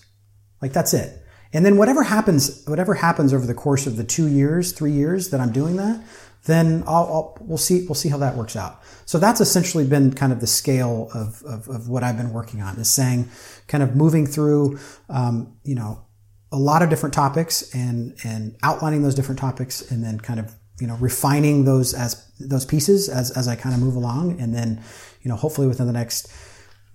Like that's it. And then whatever happens, whatever happens over the course of the two years, three years that I'm doing that, then I'll, I'll, we'll see we'll see how that works out. So that's essentially been kind of the scale of, of, of what I've been working on is saying, kind of moving through, um, you know, a lot of different topics and and outlining those different topics, and then kind of you know refining those as those pieces as as I kind of move along, and then you know hopefully within the next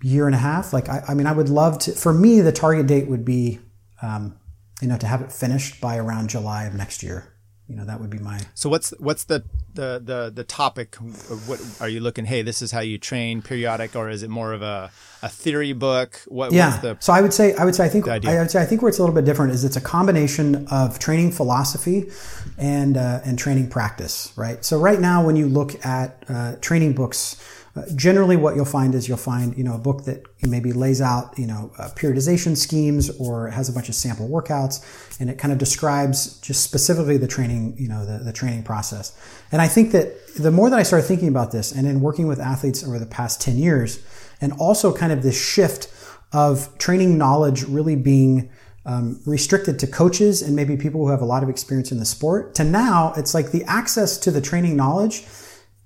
year and a half. Like, I, I mean, I would love to, for me, the target date would be, um, you know, to have it finished by around July of next year. You know, that would be my. So what's, what's the, the, the, the topic? What are you looking? Hey, this is how you train periodic, or is it more of a, a theory book? What, yeah. The, so I would say, I would say, I think, I would say, I think where it's a little bit different is it's a combination of training philosophy and, uh, and training practice, right? So right now, when you look at, uh, training books, uh, generally, what you'll find is you'll find you know a book that maybe lays out you know uh, periodization schemes or has a bunch of sample workouts, and it kind of describes just specifically the training you know the, the training process. And I think that the more that I started thinking about this, and in working with athletes over the past ten years, and also kind of this shift of training knowledge really being um, restricted to coaches and maybe people who have a lot of experience in the sport to now it's like the access to the training knowledge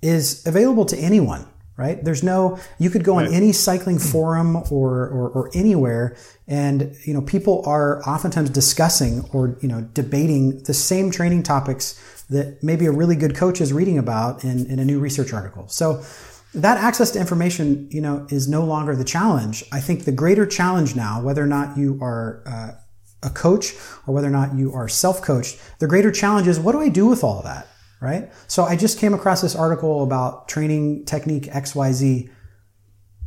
is available to anyone right? There's no, you could go right. on any cycling forum or, or, or, anywhere and, you know, people are oftentimes discussing or, you know, debating the same training topics that maybe a really good coach is reading about in, in a new research article. So that access to information, you know, is no longer the challenge. I think the greater challenge now, whether or not you are uh, a coach or whether or not you are self-coached, the greater challenge is what do I do with all of that? Right? So I just came across this article about training technique XYZ.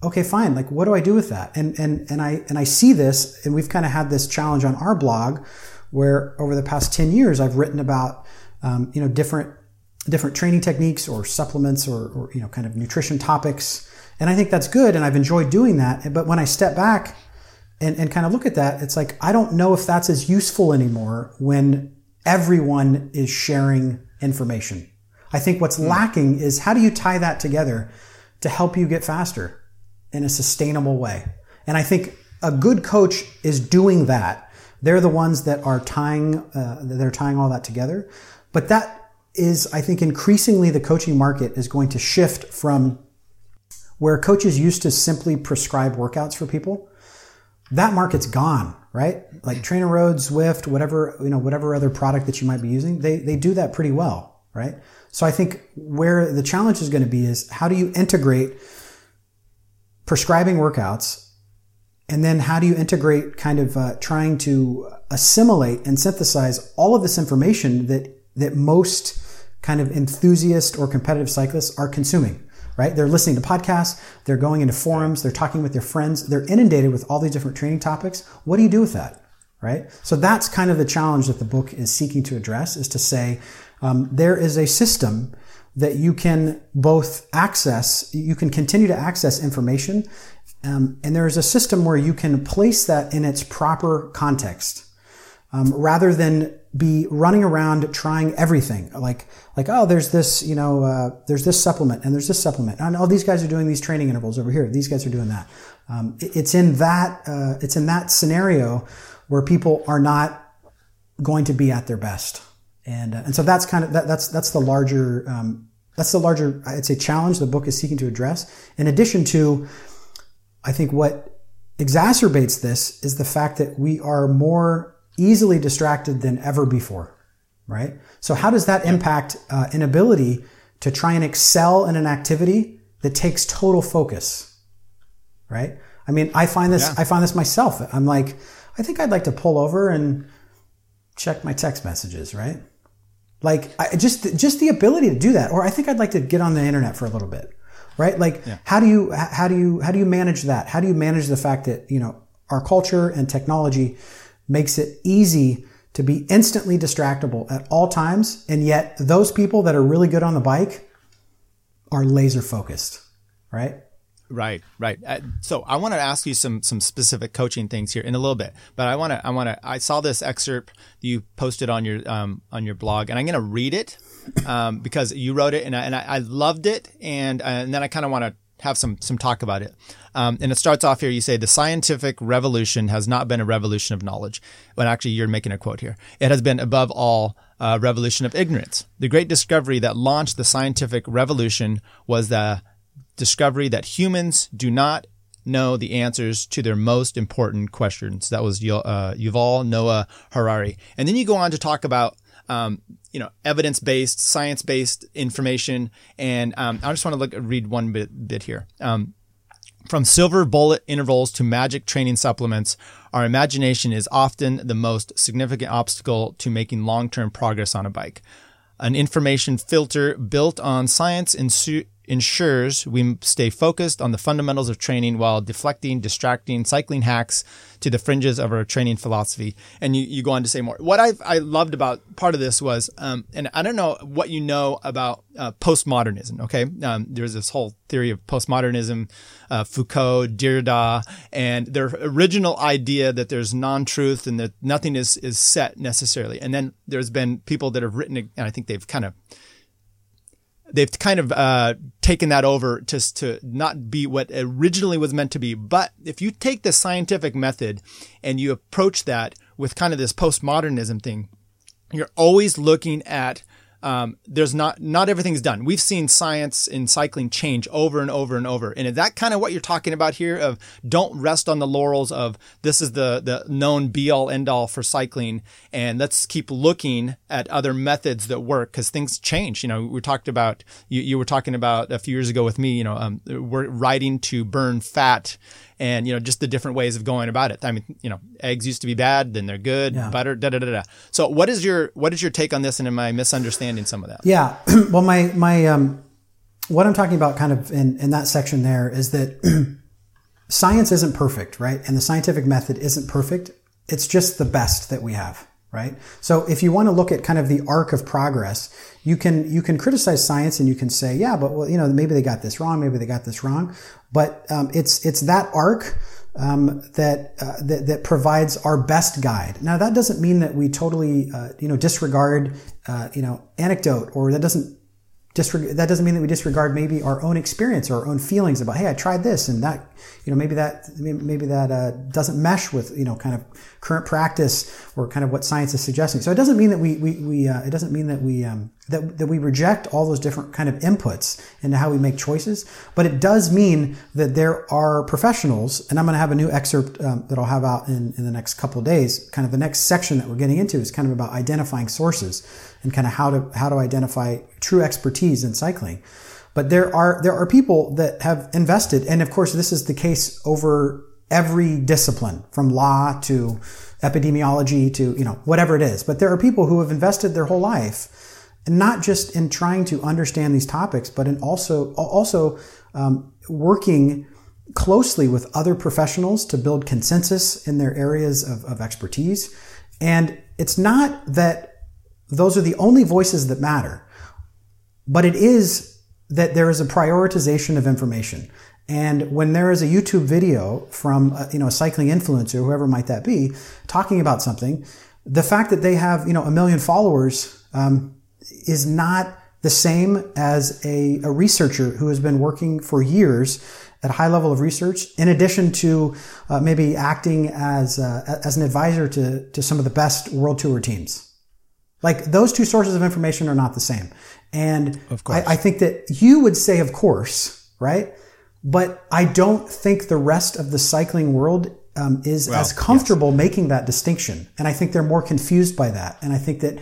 Okay, fine. Like, what do I do with that? And, and, and I, and I see this, and we've kind of had this challenge on our blog where over the past 10 years, I've written about, um, you know, different, different training techniques or supplements or, or, you know, kind of nutrition topics. And I think that's good. And I've enjoyed doing that. But when I step back and, and kind of look at that, it's like, I don't know if that's as useful anymore when everyone is sharing information. I think what's mm. lacking is how do you tie that together to help you get faster in a sustainable way? And I think a good coach is doing that. They're the ones that are tying, uh, they're tying all that together. But that is, I think, increasingly the coaching market is going to shift from where coaches used to simply prescribe workouts for people. That market's gone right? Like TrainerRoad, Zwift, whatever, you know, whatever other product that you might be using, they, they do that pretty well, right? So I think where the challenge is going to be is how do you integrate prescribing workouts and then how do you integrate kind of uh, trying to assimilate and synthesize all of this information that, that most kind of enthusiast or competitive cyclists are consuming? Right? They're listening to podcasts, they're going into forums, they're talking with their friends, they're inundated with all these different training topics. What do you do with that? Right? So that's kind of the challenge that the book is seeking to address is to say, um, there is a system that you can both access, you can continue to access information, um, and there is a system where you can place that in its proper context. Um, rather than be running around trying everything. Like like oh there's this you know uh, there's this supplement and there's this supplement. And oh these guys are doing these training intervals over here. These guys are doing that. Um, it, it's in that uh, it's in that scenario where people are not going to be at their best. And uh, and so that's kind of that, that's that's the larger um, that's the larger I'd say challenge the book is seeking to address. In addition to I think what exacerbates this is the fact that we are more easily distracted than ever before, right? So how does that impact uh, an ability to try and excel in an activity that takes total focus, right? I mean, I find this, yeah. I find this myself. I'm like, I think I'd like to pull over and check my text messages, right? Like I, just, just the ability to do that. Or I think I'd like to get on the internet for a little bit, right? Like yeah. how do you, how do you, how do you manage that? How do you manage the fact that, you know, our culture and technology makes it easy to be instantly distractible at all times. And yet those people that are really good on the bike are laser focused, right? Right, right. Uh, so I want to ask you some some specific coaching things here in a little bit, but I want to I want to I saw this excerpt you posted on your um on your blog, and I'm going to read it um because you wrote it and I, and I, loved it, and uh, and then I kind of want to have some some talk about it. Um, and it starts off here. You say the scientific revolution has not been a revolution of knowledge. But actually, you're making a quote here. It has been above all a revolution of ignorance. The great discovery that launched the scientific revolution was the discovery that humans do not know the answers to their most important questions. That was uh, Yuval Noah Harari. And then you go on to talk about um, you know, evidence-based, science-based information. And um, I just want to look read one bit, bit here. Um, from silver bullet intervals to magic training supplements, our imagination is often the most significant obstacle to making long-term progress on a bike. An information filter built on science ensu- ensures we stay focused on the fundamentals of training while deflecting, distracting, cycling hacks to the fringes of our training philosophy. And you, you go on to say more. What i I loved about part of this was, um, and I don't know what you know about uh, postmodernism. Okay, um, there's this whole theory of postmodernism, uh, Foucault, Derrida, and their original idea that there's non-truth and that nothing is is set necessarily. And then there's been people that have written, and I think they've kind of they've kind of uh, taken that over to to not be what originally was meant to be. But if you take the scientific method and you approach that with kind of this postmodernism thing, you're always looking at um, there's not not everything's done. We've seen science in cycling change over and over and over, and is that kind of what you're talking about here? Of don't rest on the laurels of this is the the known be all end all for cycling, and let's keep looking at other methods that work because things change. You know, we talked about you, you were talking about a few years ago with me. You know, um, we're riding to burn fat and you know just the different ways of going about it. I mean, you know, eggs used to be bad, then they're good. Yeah. Butter, da da da da. So, what is your what is your take on this, and am I misunderstanding some of that? Yeah, well, my my um, what I'm talking about, kind of in in that section there, is that science isn't perfect, right? And the scientific method isn't perfect. It's just the best that we have right? So if you want to look at kind of the arc of progress, you can you can criticize science and you can say, yeah, but well, you know, maybe they got this wrong, maybe they got this wrong, but um, it's it's that arc. Um, that, uh, that that provides our best guide. Now that doesn't mean that we totally uh, you know disregard uh, you know anecdote or that doesn't disreg- that doesn't mean that we disregard maybe our own experience or our own feelings about hey I tried this and that you know maybe that maybe that uh, doesn't mesh with you know kind of current practice or kind of what science is suggesting. So it doesn't mean that we we, we uh, it doesn't mean that we um, that that we reject all those different kind of inputs into how we make choices, but it does mean that there are professionals, and I'm going to have a new excerpt um, that I'll have out in in the next couple days. Kind of the next section that we're getting into is kind of about identifying sources and kind of how to how to identify true expertise in cycling. But there are there are people that have invested, and of course this is the case over every discipline from law to epidemiology to, you know, whatever it is. But there are people who have invested their whole life, not just in trying to understand these topics, but in also, also um, working closely with other professionals to build consensus in their areas of, of expertise. And it's not that those are the only voices that matter, but it is that there is a prioritization of information. And when there is a YouTube video from a, you know a cycling influencer, whoever might that be, talking about something, the fact that they have you know a million followers um, is not the same as a, a researcher who has been working for years at a high level of research, in addition to uh, maybe acting as uh, as an advisor to to some of the best world tour teams. Like those two sources of information are not the same, and of I, I think that you would say, of course, right? But I don't think the rest of the cycling world um, is well, as comfortable yes. making that distinction. And I think they're more confused by that. And I think that,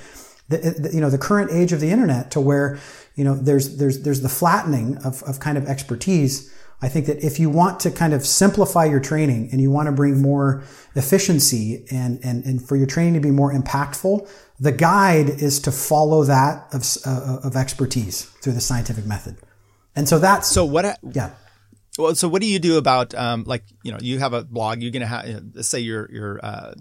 the, the, you know, the current age of the internet to where, you know, there's, there's, there's the flattening of, of kind of expertise. I think that if you want to kind of simplify your training and you want to bring more efficiency and, and, and for your training to be more impactful, the guide is to follow that of, uh, of expertise through the scientific method. And so that's so what I, yeah. Well, so what do you do about um, like you know you have a blog you're gonna have let's say you're you're uh,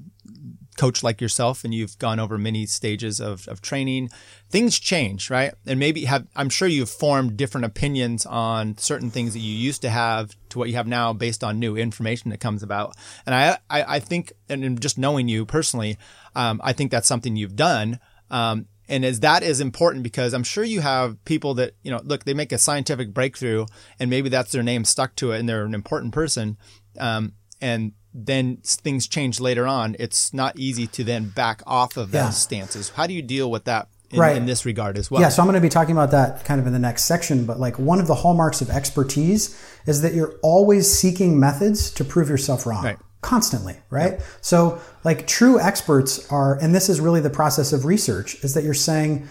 coach like yourself and you've gone over many stages of, of training. Things change right? And maybe have i'm sure you've formed different opinions on certain things that you used to have to what you have now based on new information that comes about. And i i, I think and just knowing you personally um, i think that's something you've done um, and as that is important because I'm sure you have people that, you know, look, they make a scientific breakthrough and maybe that's their name stuck to it and they're an important person. Um, and then things change later on. It's not easy to then back off of yeah. those stances. How do you deal with that in, right. in this regard as well? Yeah. So I'm going to be talking about that kind of in the next section, but like one of the hallmarks of expertise is that you're always seeking methods to prove yourself wrong. Right constantly, right? Yep. So, like true experts are, and this is really the process of research, is that you're saying,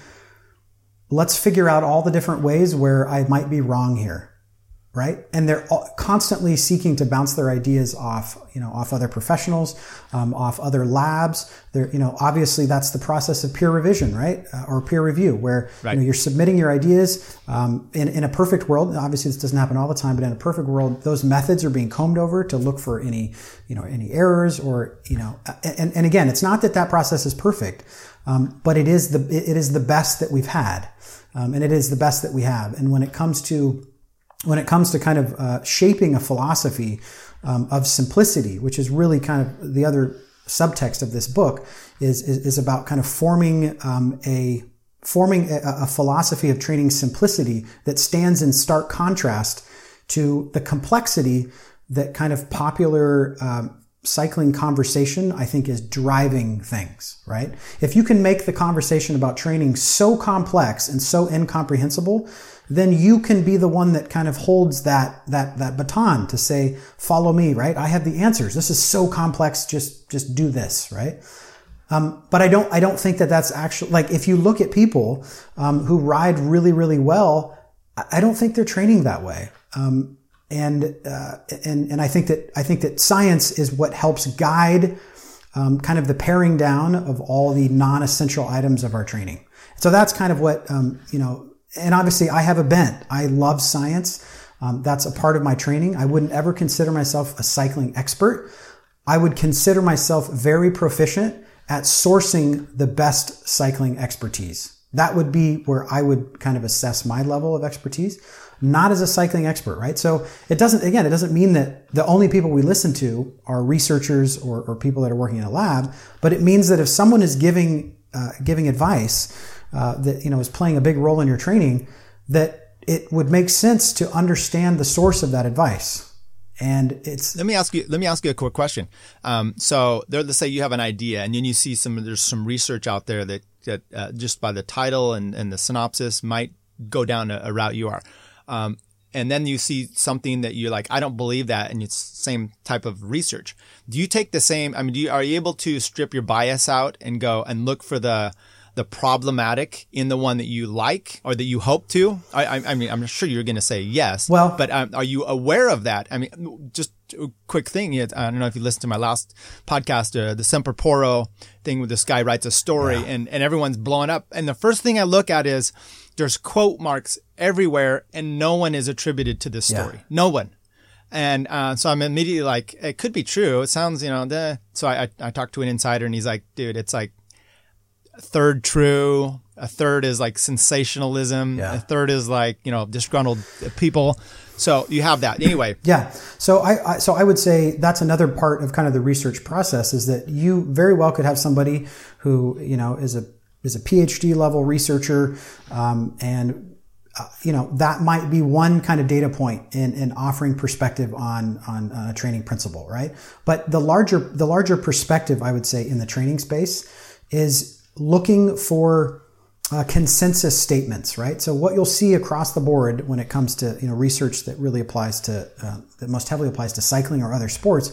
let's figure out all the different ways where I might be wrong here right? And they're constantly seeking to bounce their ideas off, you know, off other professionals, um, off other labs. They're, you know, obviously that's the process of peer revision, right? Uh, or peer review, where right. you know, you're submitting your ideas. Um, in, in a perfect world, obviously this doesn't happen all the time, but in a perfect world, those methods are being combed over to look for any, you know, any errors or, you know, and, and again, it's not that that process is perfect, um, but it is the, it is the best that we've had. Um, and it is the best that we have. And when it comes to when it comes to kind of uh, shaping a philosophy um, of simplicity, which is really kind of the other subtext of this book, is is, is about kind of forming um, a forming a, a, philosophy of training simplicity that stands in stark contrast to the complexity that kind of popular um, cycling conversation, I think, is driving things, right? If you can make the conversation about training so complex and so incomprehensible, then you can be the one that kind of holds that, that, that baton to say, follow me, right? I have the answers. This is so complex. Just, just do this, right? Um, but I don't, I don't think that that's actually, like, if you look at people, um, who ride really, really well, I don't think they're training that way. Um, and uh, and and I think that I think that science is what helps guide um, kind of the paring down of all the non-essential items of our training. So that's kind of what um, you know. And obviously, I have a bent. I love science. Um, that's a part of my training. I wouldn't ever consider myself a cycling expert. I would consider myself very proficient at sourcing the best cycling expertise. That would be where I would kind of assess my level of expertise not as a cycling expert, right? So it doesn't, again, it doesn't mean that the only people we listen to are researchers or, or people that are working in a lab, but it means that if someone is giving, uh, giving advice uh, that, you know, is playing a big role in your training, that it would make sense to understand the source of that advice. And it's let me ask you let me ask you a quick question. Um, so there, let's say you have an idea, and then you see some there's some research out there that that uh, just by the title and, and the synopsis might go down a, a route you are. Um, and then you see something that you're like, I don't believe that, and it's same type of research. Do you take the same? I mean, you, are you able to strip your bias out and go and look for the the problematic in the one that you like or that you hope to? I, I, I mean, I'm sure you're going to say yes. Well, but um, are you aware of that? I mean, just a quick thing. I don't know if you listened to my last podcast, uh, the Semper Poro thing where this guy writes a story yeah. and, and everyone's blowing up. And the first thing I look at is, there's quote marks everywhere and no one is attributed to this story. Yeah. No one. And uh, so I'm immediately like, it could be true. It sounds, you know, the. so I, I, I talked to an insider and he's like, dude, it's like third true. A third is like sensationalism. Yeah. A third is like, you know, disgruntled people. So you have that anyway. Yeah. So I, I, so I would say that's another part of kind of the research process is that you very well could have somebody who you know is a is a PhD level researcher, um, and uh, you know that might be one kind of data point in, in offering perspective on, on on a training principle, right? But the larger the larger perspective, I would say, in the training space is looking for uh, consensus statements, right? So what you'll see across the board when it comes to you know research that really applies to uh, that most heavily applies to cycling or other sports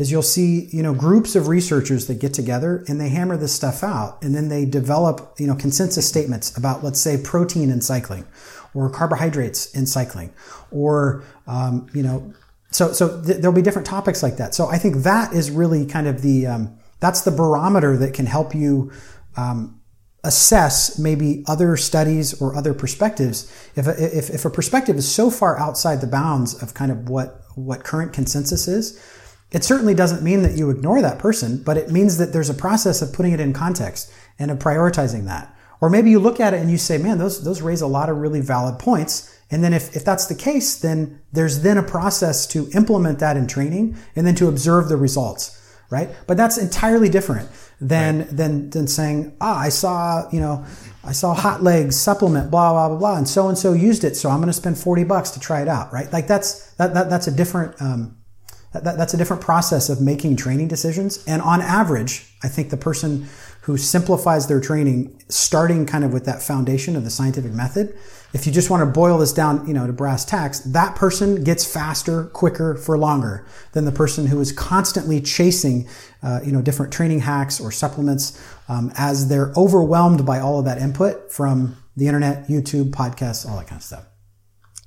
is you'll see, you know, groups of researchers that get together and they hammer this stuff out and then they develop, you know, consensus statements about, let's say, protein in cycling or carbohydrates in cycling or, um, you know, so, so th- there'll be different topics like that. So I think that is really kind of the, um, that's the barometer that can help you, um, assess maybe other studies or other perspectives. If a, if, if a perspective is so far outside the bounds of kind of what, what current consensus is, it certainly doesn't mean that you ignore that person, but it means that there's a process of putting it in context and of prioritizing that. Or maybe you look at it and you say, man, those, those raise a lot of really valid points. And then if, if that's the case, then there's then a process to implement that in training and then to observe the results, right? But that's entirely different than, right. than, than saying, ah, I saw, you know, I saw hot legs supplement, blah, blah, blah, blah, and so and so used it. So I'm going to spend 40 bucks to try it out, right? Like that's, that, that that's a different, um, that, that's a different process of making training decisions. And on average, I think the person who simplifies their training, starting kind of with that foundation of the scientific method, if you just want to boil this down, you know, to brass tacks, that person gets faster, quicker, for longer than the person who is constantly chasing, uh, you know, different training hacks or supplements um, as they're overwhelmed by all of that input from the internet, YouTube, podcasts, all that kind of stuff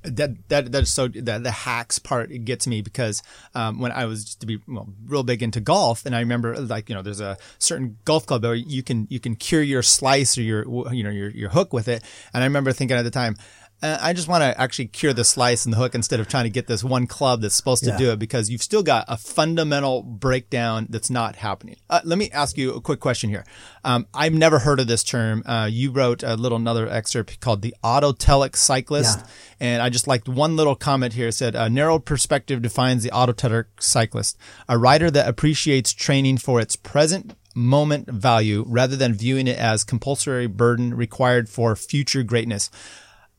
that that that's so the, the hacks part it gets me because um, when I was to be well, real big into golf and I remember like you know there's a certain golf club where you can you can cure your slice or your you know your your hook with it. And I remember thinking at the time uh, I just want to actually cure the slice and the hook instead of trying to get this one club that's supposed to yeah. do it because you've still got a fundamental breakdown that's not happening. Uh, let me ask you a quick question here. Um, I've never heard of this term. Uh, you wrote a little another excerpt called the autotelic cyclist. Yeah. And I just liked one little comment here. It said, a narrow perspective defines the autotelic cyclist, a rider that appreciates training for its present moment value rather than viewing it as compulsory burden required for future greatness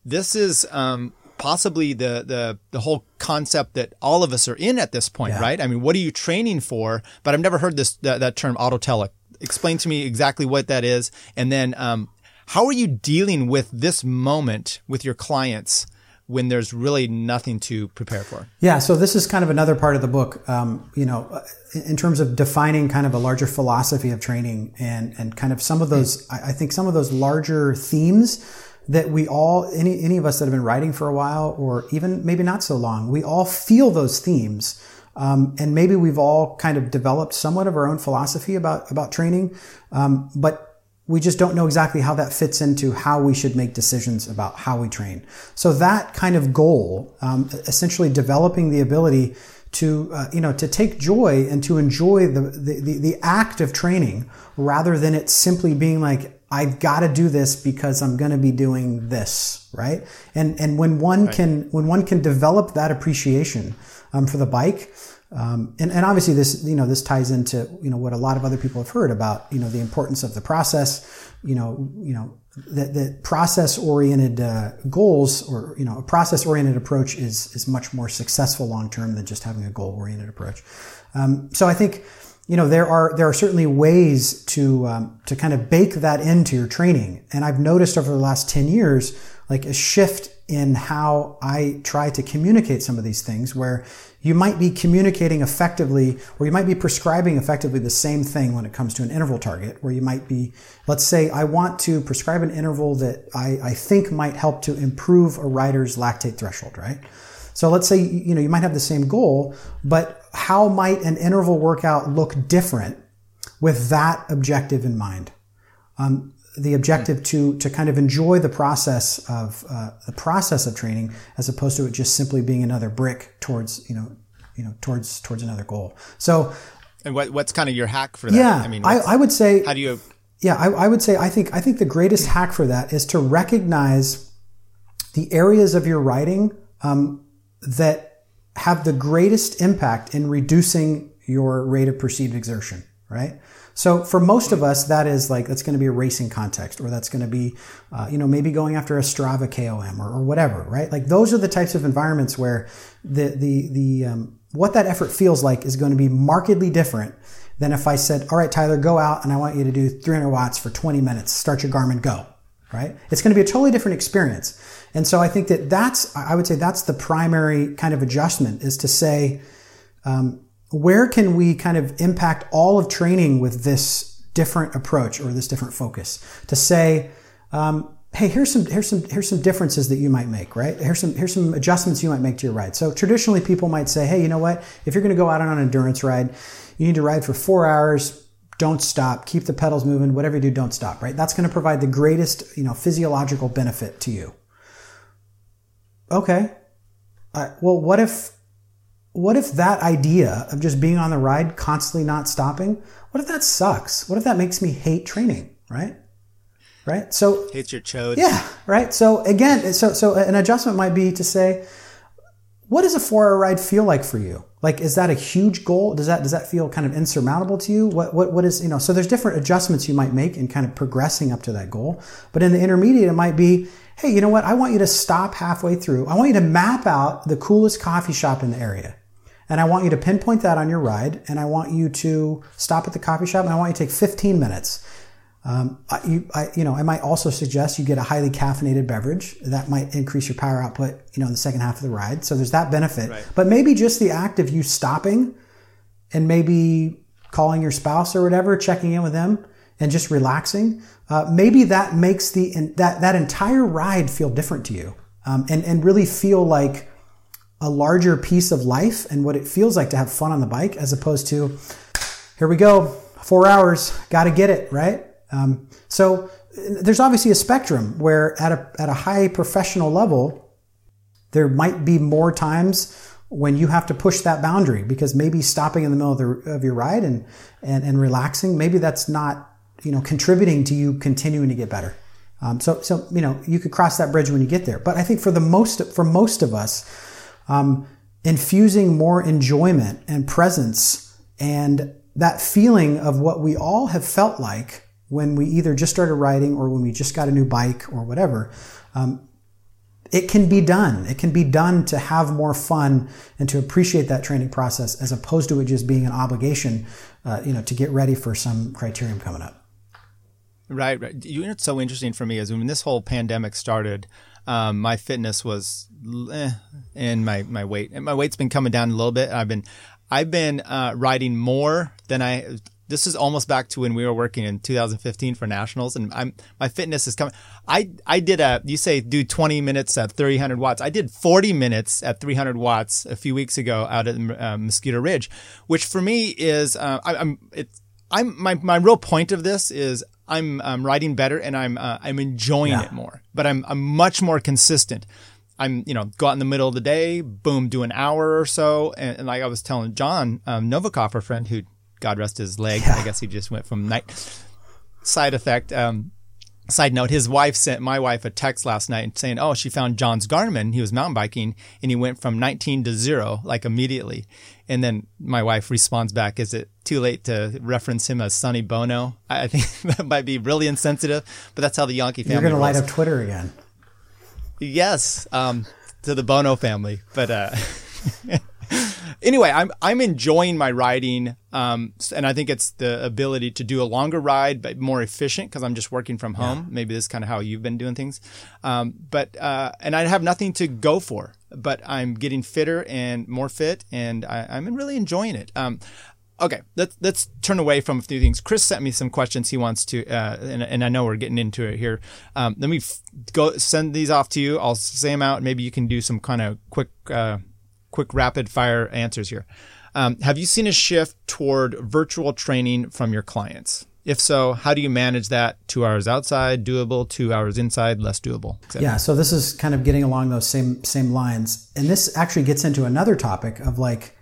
this is um, possibly the the the whole concept that all of us are in at this point, Yeah. right? I mean, what are you training for? But I've never heard this that, that term autotelic. Explain to me exactly what that is, and then um, how are you dealing with this moment with your clients when there's really nothing to prepare for? Yeah, so this is kind of another part of the book, um, you know, uh, in terms of defining kind of a larger philosophy of training and, and kind of some of those, I I think some of those larger themes that we all, any, any of us that have been writing for a while or even maybe not so long, we all feel those themes. Um, and maybe we've all kind of developed somewhat of our own philosophy about, about training. Um, but we just don't know exactly how that fits into how we should make decisions about how we train. So that kind of goal, um, essentially developing the ability to, uh, you know, to take joy and to enjoy the, the, the, the act of training rather than it simply being like, I've got to do this because I'm going to be doing this, right? And, and when one can, when one can develop that appreciation, um, for the bike, um, and, and obviously this, you know, this ties into, you know, what a lot of other people have heard about, you know, the importance of the process, you know, you know, that, that process oriented, uh, goals or, you know, a process oriented approach is, is much more successful long term than just having a goal oriented approach. Um, so I think, you know, there are, there are certainly ways to, um, to kind of bake that into your training. And I've noticed over the last 10 years, like a shift in how I try to communicate some of these things where you might be communicating effectively or you might be prescribing effectively the same thing when it comes to an interval target where you might be, let's say I want to prescribe an interval that I, I think might help to improve a rider's lactate threshold, right? So let's say, you know, you might have the same goal, but how might an interval workout look different with that objective in mind? Um, the objective to to kind of enjoy the process of uh, the process of training as opposed to it just simply being another brick towards you know you know towards towards another goal. So And what, what's kind of your hack for that? yeah, I mean, I, I would say how do you? yeah, I, I would say I think I think the greatest hack for that is to recognize the areas of your writing um, that have the greatest impact in reducing your rate of perceived exertion. Right. So for most of us, that is like that's going to be a racing context, or that's going to be, uh, you know, maybe going after a Strava KOM or, or whatever. Right. Like those are the types of environments where the the the um, what that effort feels like is going to be markedly different than if I said, all right, Tyler, go out and I want you to do 300 watts for 20 minutes. Start your Garmin, go. Right? It's going to be a totally different experience. And so I think that that's, I would say that's the primary kind of adjustment is to say, um, where can we kind of impact all of training with this different approach or this different focus? To say, um, hey, here's some here's some here's some differences that you might make, right? Here's some here's some adjustments you might make to your ride. So traditionally, people might say, hey, you know what? If you're going to go out on an endurance ride, you need to ride for four hours. Don't stop. Keep the pedals moving. Whatever you do, don't stop. Right? That's going to provide the greatest, you know, physiological benefit to you. Okay. Uh, well, what if what if that idea of just being on the ride, constantly not stopping, what if that sucks? What if that makes me hate training, right? Right? So, Hits your chode. yeah, right? So again, so so an adjustment might be to say, what does a four hour ride feel like for you? Like, is that a huge goal? Does that does that feel kind of insurmountable to you? What what what is you know? So there's different adjustments you might make in kind of progressing up to that goal. But in the intermediate, it might be, hey, you know what? I want you to stop halfway through. I want you to map out the coolest coffee shop in the area. And I want you to pinpoint that on your ride, and I want you to stop at the coffee shop, and I want you to take 15 minutes. Um, I, you, I, you know, I might also suggest you get a highly caffeinated beverage. That might increase your power output, you know, in the second half of the ride. So there's that benefit. Right. But maybe just the act of you stopping and maybe calling your spouse or whatever, checking in with them, and just relaxing. Uh, maybe that makes the that that entire ride feel different to you, um, and and really feel like a larger piece of life and what it feels like to have fun on the bike, as opposed to here we go, four hours, got to get it right. Um, so there's obviously a spectrum where at a at a high professional level, there might be more times when you have to push that boundary because maybe stopping in the middle of, the, of your ride and, and and relaxing, maybe that's not you know contributing to you continuing to get better. Um, so so you know you could cross that bridge when you get there. But I think for the most for most of us, um, infusing more enjoyment and presence and that feeling of what we all have felt like when we either just started riding or when we just got a new bike or whatever. Um, it can be done. It can be done to have more fun and to appreciate that training process as opposed to it just being an obligation, uh, you know, to get ready for some criterium coming up. Right, right. You know, it's so interesting for me is when this whole pandemic started, um, my fitness was, eh, and my my weight, and my weight's been coming down a little bit. I've been, I've been uh, riding more than I. This is almost back to when we were working in 2015 for nationals, and I'm my fitness is coming. I I did a you say do 20 minutes at 300 watts. I did 40 minutes at 300 watts a few weeks ago out at uh, Mosquito Ridge, which for me is uh, I, I'm it's I'm my my real point of this is I'm um, writing better and I'm uh, I'm enjoying yeah. it more. But I'm I'm much more consistent. I'm you know go out in the middle of the day, boom, do an hour or so, and, and like I was telling John um, Novikov, our friend who God rest his leg, yeah. I guess he just went from night side effect. Um, Side note, his wife sent my wife a text last night saying, Oh, she found John's Garmin. He was mountain biking and he went from 19 to zero, like immediately. And then my wife responds back, Is it too late to reference him as Sonny Bono? I think that might be really insensitive, but that's how the Yankee family You're going to light up Twitter again. Yes, um, to the Bono family. But, uh, anyway, I'm I'm enjoying my riding, um, and I think it's the ability to do a longer ride but more efficient because I'm just working from home. Yeah. Maybe this is kind of how you've been doing things, um, but uh, and I have nothing to go for, but I'm getting fitter and more fit, and I, am really enjoying it. Um, okay, let's let's turn away from a few things. Chris sent me some questions he wants to, uh, and, and I know we're getting into it here. Um, let me f- go send these off to you. I'll say them out. Maybe you can do some kind of quick. Uh, quick rapid fire answers here. Um, have you seen a shift toward virtual training from your clients? If so, how do you manage that? Two hours outside, doable. Two hours inside, less doable. Yeah. So this is kind of getting along those same same lines, and this actually gets into another topic of like,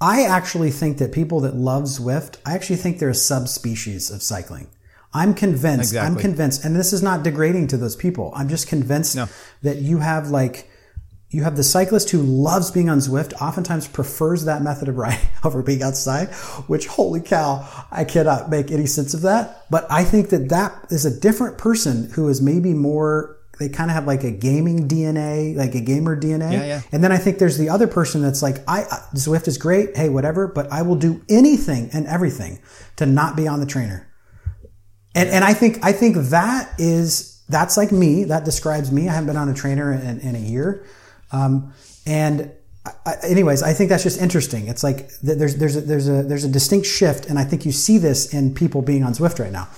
I actually think that people that love Zwift, I actually think they're a subspecies of cycling. I'm convinced. Exactly. I'm convinced, and this is not degrading to those people. I'm just convinced no. that you have like you have the cyclist who loves being on Zwift, oftentimes prefers that method of riding over being outside, which holy cow, I cannot make any sense of that. But I think that that is a different person who is maybe more, they kind of have like a gaming DNA, like a gamer DNA. Yeah, yeah. And then I think there's the other person that's like, I, uh, Zwift is great. Hey, whatever, but I will do anything and everything to not be on the trainer. And, and I think, I think that is, that's like me. That describes me. I haven't been on a trainer in, in a year. Um, and I, anyways, I think that's just interesting. It's like there's there's a, there's a there's a distinct shift, and I think you see this in people being on Zwift right now.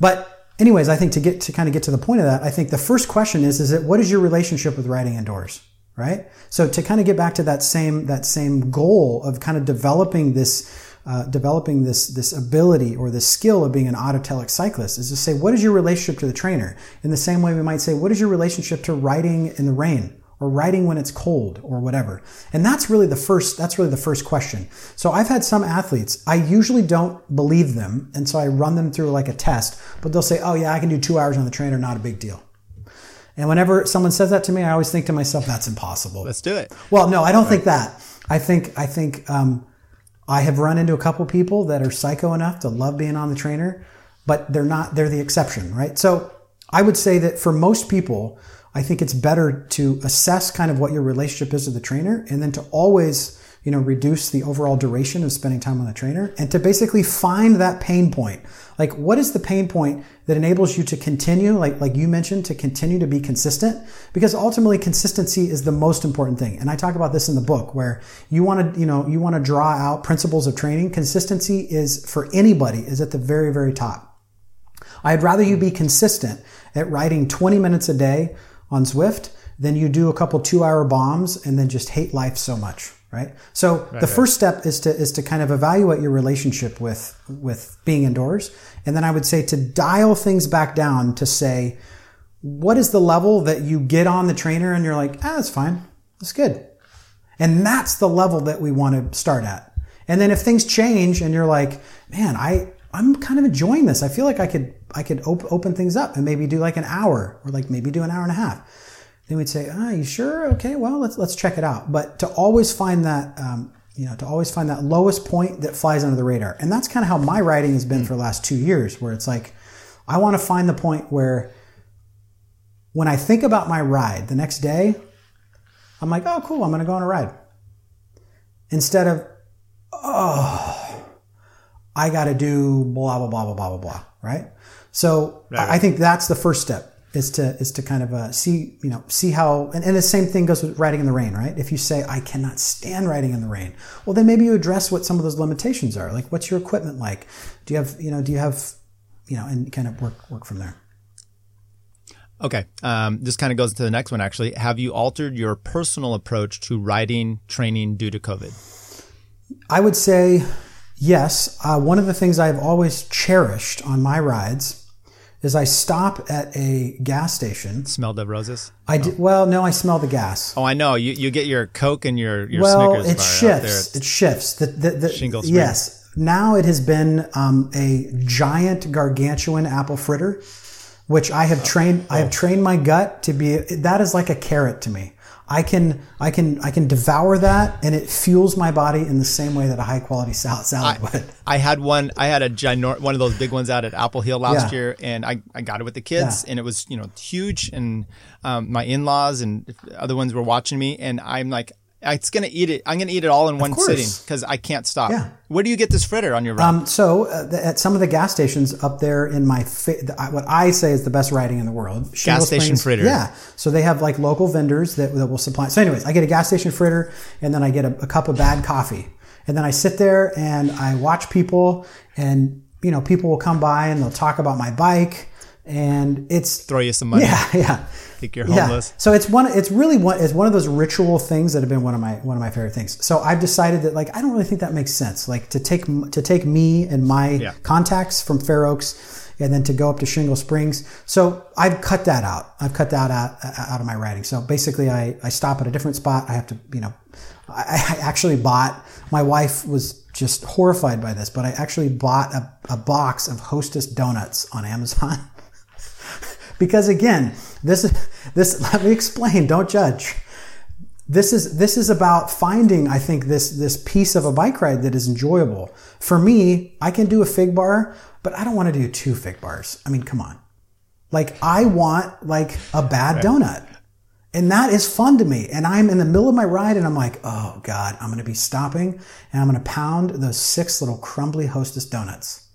But anyways, I think to get to kind of get to the point of that, I think the first question is is that what is your relationship with riding indoors, right? So to kind of get back to that same that same goal of kind of developing this. Uh, developing this this ability or this skill of being an autotelic cyclist is to say what is your relationship to the trainer in the same way we might say what is your relationship to riding in the rain or writing when it's cold or whatever. And that's really the first that's really the first question. So I've had some athletes, I usually don't believe them, and so I run them through like a test, but they'll say, "Oh yeah, I can do 2 hours on the trainer, not a big deal." And whenever someone says that to me, I always think to myself, "That's impossible." Let's do it. Well, no, I don't right. think that. I think I think um, I have run into a couple people that are psycho enough to love being on the trainer, but they're not. They're the exception, right? So I would say that for most people, I think it's better to assess kind of what your relationship is to the trainer and then to always, you know, reduce the overall duration of spending time on the trainer and to basically find that pain point. Like what is the pain point that enables you to continue, like, like you mentioned, to continue to be consistent? Because ultimately consistency is the most important thing. And I talk about this in the book where you want to, you know, you want to draw out principles of training. Consistency is for anybody is at the very, very top. I'd rather you be consistent at writing 20 minutes a day on Zwift then you do a couple two hour bombs and then just hate life so much right? So right, the right. first step is to is to kind of evaluate your relationship with with being indoors. And then i would say to dial things back down to say what is the level that you get on the trainer and you're like ah that's fine. That's good. And that's the level that we want to start at. And then if things change and you're like man i i'm kind of enjoying this i feel like i could I could op- open things up and maybe do like an hour or like maybe do an hour and a half. Then we'd say, "Ah, you sure? Okay, well let's let's check it out." But to always find that, um, you know, to always find that lowest point that flies under the radar, and that's kind of how my writing has been mm. for the last two years, where it's like, I want to find the point where when I think about my ride the next day, I'm like, oh, cool, I'm going to go on a ride. Instead of, oh, I got to do blah, blah, blah, blah, blah, blah, blah, right? So Right. I think that's the first step is to, is to kind of uh, see, you know, see how, and, and the same thing goes with riding in the rain, right? If you say, I cannot stand riding in the rain, well, then maybe you address what some of those limitations are. Like, what's your equipment like? Do you have, you know, do you have, you know, and kind of work, work from there. Okay. Um, this kind of goes into the next one, actually. Have you altered your personal approach to riding training due to COVID? I would say yes. Uh, one of the things I've always cherished on my rides is I stop at a gas station. Smell the roses? I did, well, no, I smell the gas. Oh, I know. You, you get your Coke and your, your well, Snickers it shifts. there. It shifts. The, the, the, Shingle Springs. yes. Now it has been um, a giant gargantuan apple fritter, which I have trained. I have trained my gut to be. That is like a carrot to me. I can I can I can devour that, and it fuels my body in the same way that a high quality salad salad would. I had one. I had a ginor- one of those big ones out at Apple Hill last Yeah. year, and I, I got it with the kids, Yeah. and it was you know huge, and um, my in laws and other ones were watching me, and I'm like, it's gonna eat it. I'm gonna eat it all in one sitting because I can't stop. Yeah. Where do you get this fritter on your ride? Um, so uh, the, at some of the gas stations up there in my fa- the, what I say is the best riding in the world. Shingle station fritter. Yeah. So they have like local vendors that, that will supply. So anyways, I get a gas station fritter and then I get a, a cup of bad coffee. And then I sit there and I watch people and you know people will come by and they'll talk about my bike and it's Throw you some money. yeah yeah Think you're yeah. homeless. So it's one. It's really one. It's one of those ritual things that have been one of my one of my favorite things. So I've decided that like I don't really think that makes sense. Like to take to take me and my Yeah. contacts from Fair Oaks and then to go up to Shingle Springs. So I've cut that out. I've cut that out uh, out of my writing. So basically, I I stop at a different spot. I have to you know. I, I actually bought. My wife was just horrified by this, but I actually bought a, a box of Hostess donuts on Amazon. because again this is this let me explain don't judge. This is this is about finding i think this this piece of a bike ride that is enjoyable. For me i can do a fig bar but i don't want to do two fig bars. I mean come on. Like i want like a bad donut. And that is fun to me. And i'm in the middle of my ride and i'm like oh god i'm going to be stopping and i'm going to pound those six little crumbly hostess donuts.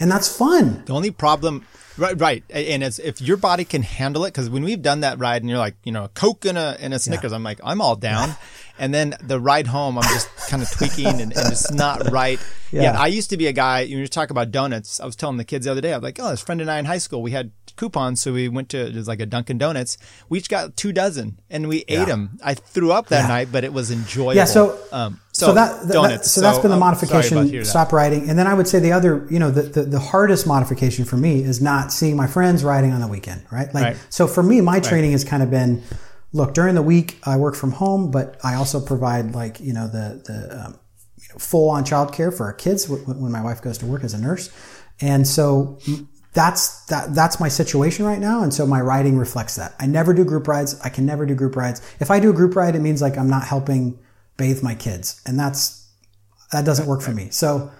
And that's fun. The only problem, right, right, and it's if your body can handle it, because when we've done that ride, and you're like, you know, a Coke and a and a Snickers, I'm like, I'm all down, and then the ride home, I'm just kind of tweaking, and, and it's not right. Yeah. Yeah, I used to be a guy. You were talking about donuts. I was telling the kids the other day, I was like, oh, this friend and I in high school, we had coupons, so we went to it was like a Dunkin' Donuts. We each got two dozen, and we ate 'em. ate them. I threw up that Yeah. night, but it was enjoyable. Yeah, so um, so, that, that- donuts. so that's been the modification. Stop riding, and then I would say the other, you know, the, the the hardest modification for me is not seeing my friends riding on the weekend, right? Like, Right. so for me, my training has kind of been, look, during the week I work from home, but I also provide like you know the the um, you know, full on childcare for our kids when, my wife goes to work as a nurse, and so. That's that. That's my situation right now, and so my riding reflects that. I never do group rides. I can never do group rides. If I do a group ride, it means like I'm not helping bathe my kids, and that's that doesn't work for me. So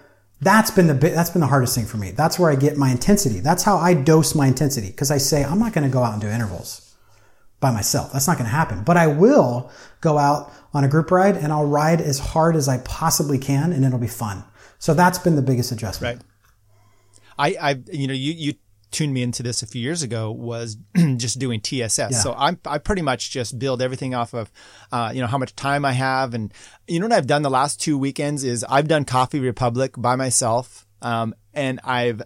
that's been the that's been the hardest thing for me. That's where I get my intensity. That's how I dose my intensity because I say I'm not going to go out and do intervals by myself. That's not going to happen. But I will go out on a group ride and I'll ride as hard as I possibly can, and it'll be fun. So that's been the biggest adjustment. Right. I, I, you know, you, you tuned me into this a few years ago was just doing TSS. So I'm, I pretty much just build everything off of, uh, you know, how much time I have. And you know what I've done the last two weekends is I've done Coffee Republic by myself. Um, and I've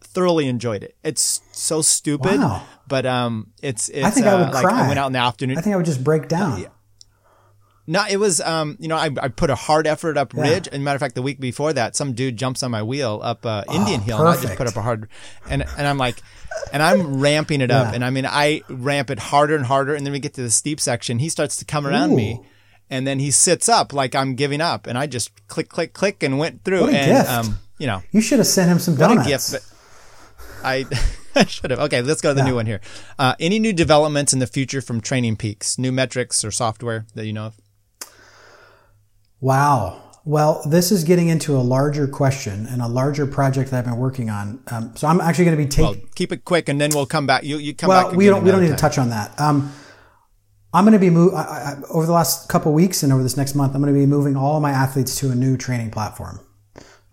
thoroughly enjoyed it. It's so stupid, Wow. but, um, it's, it's, I think I uh, would like cry. I went out in the afternoon. I think I would just break down. No, it was, um, you know, I, I put a hard effort up ridge. And matter of fact, the week before that, some dude jumps on my wheel up uh, Indian Hill, and I just put up a hard, and and I'm like, and I'm ramping it up, Yeah. and I mean, I ramp it harder and harder, and then we get to the steep section. He starts to come around me, and then he sits up like I'm giving up, and I just click, click, click, and went through. What a and gift. um, you know, You should have sent him some what a gift. But I. I should have. Okay, let's go to the new one here. Uh, any new developments in the future from Training Peaks? New metrics or software that you know of? Wow. Well, this is getting into a larger question and a larger project that I've been working on. Um, so I'm actually going to be taking. Well, keep it quick, and then we'll come back. You you come well, back. we don't we don't need time. to touch on that. Um, I'm going to be move over the last couple weeks and over this next month. I'm going to be moving all my athletes to a new training platform.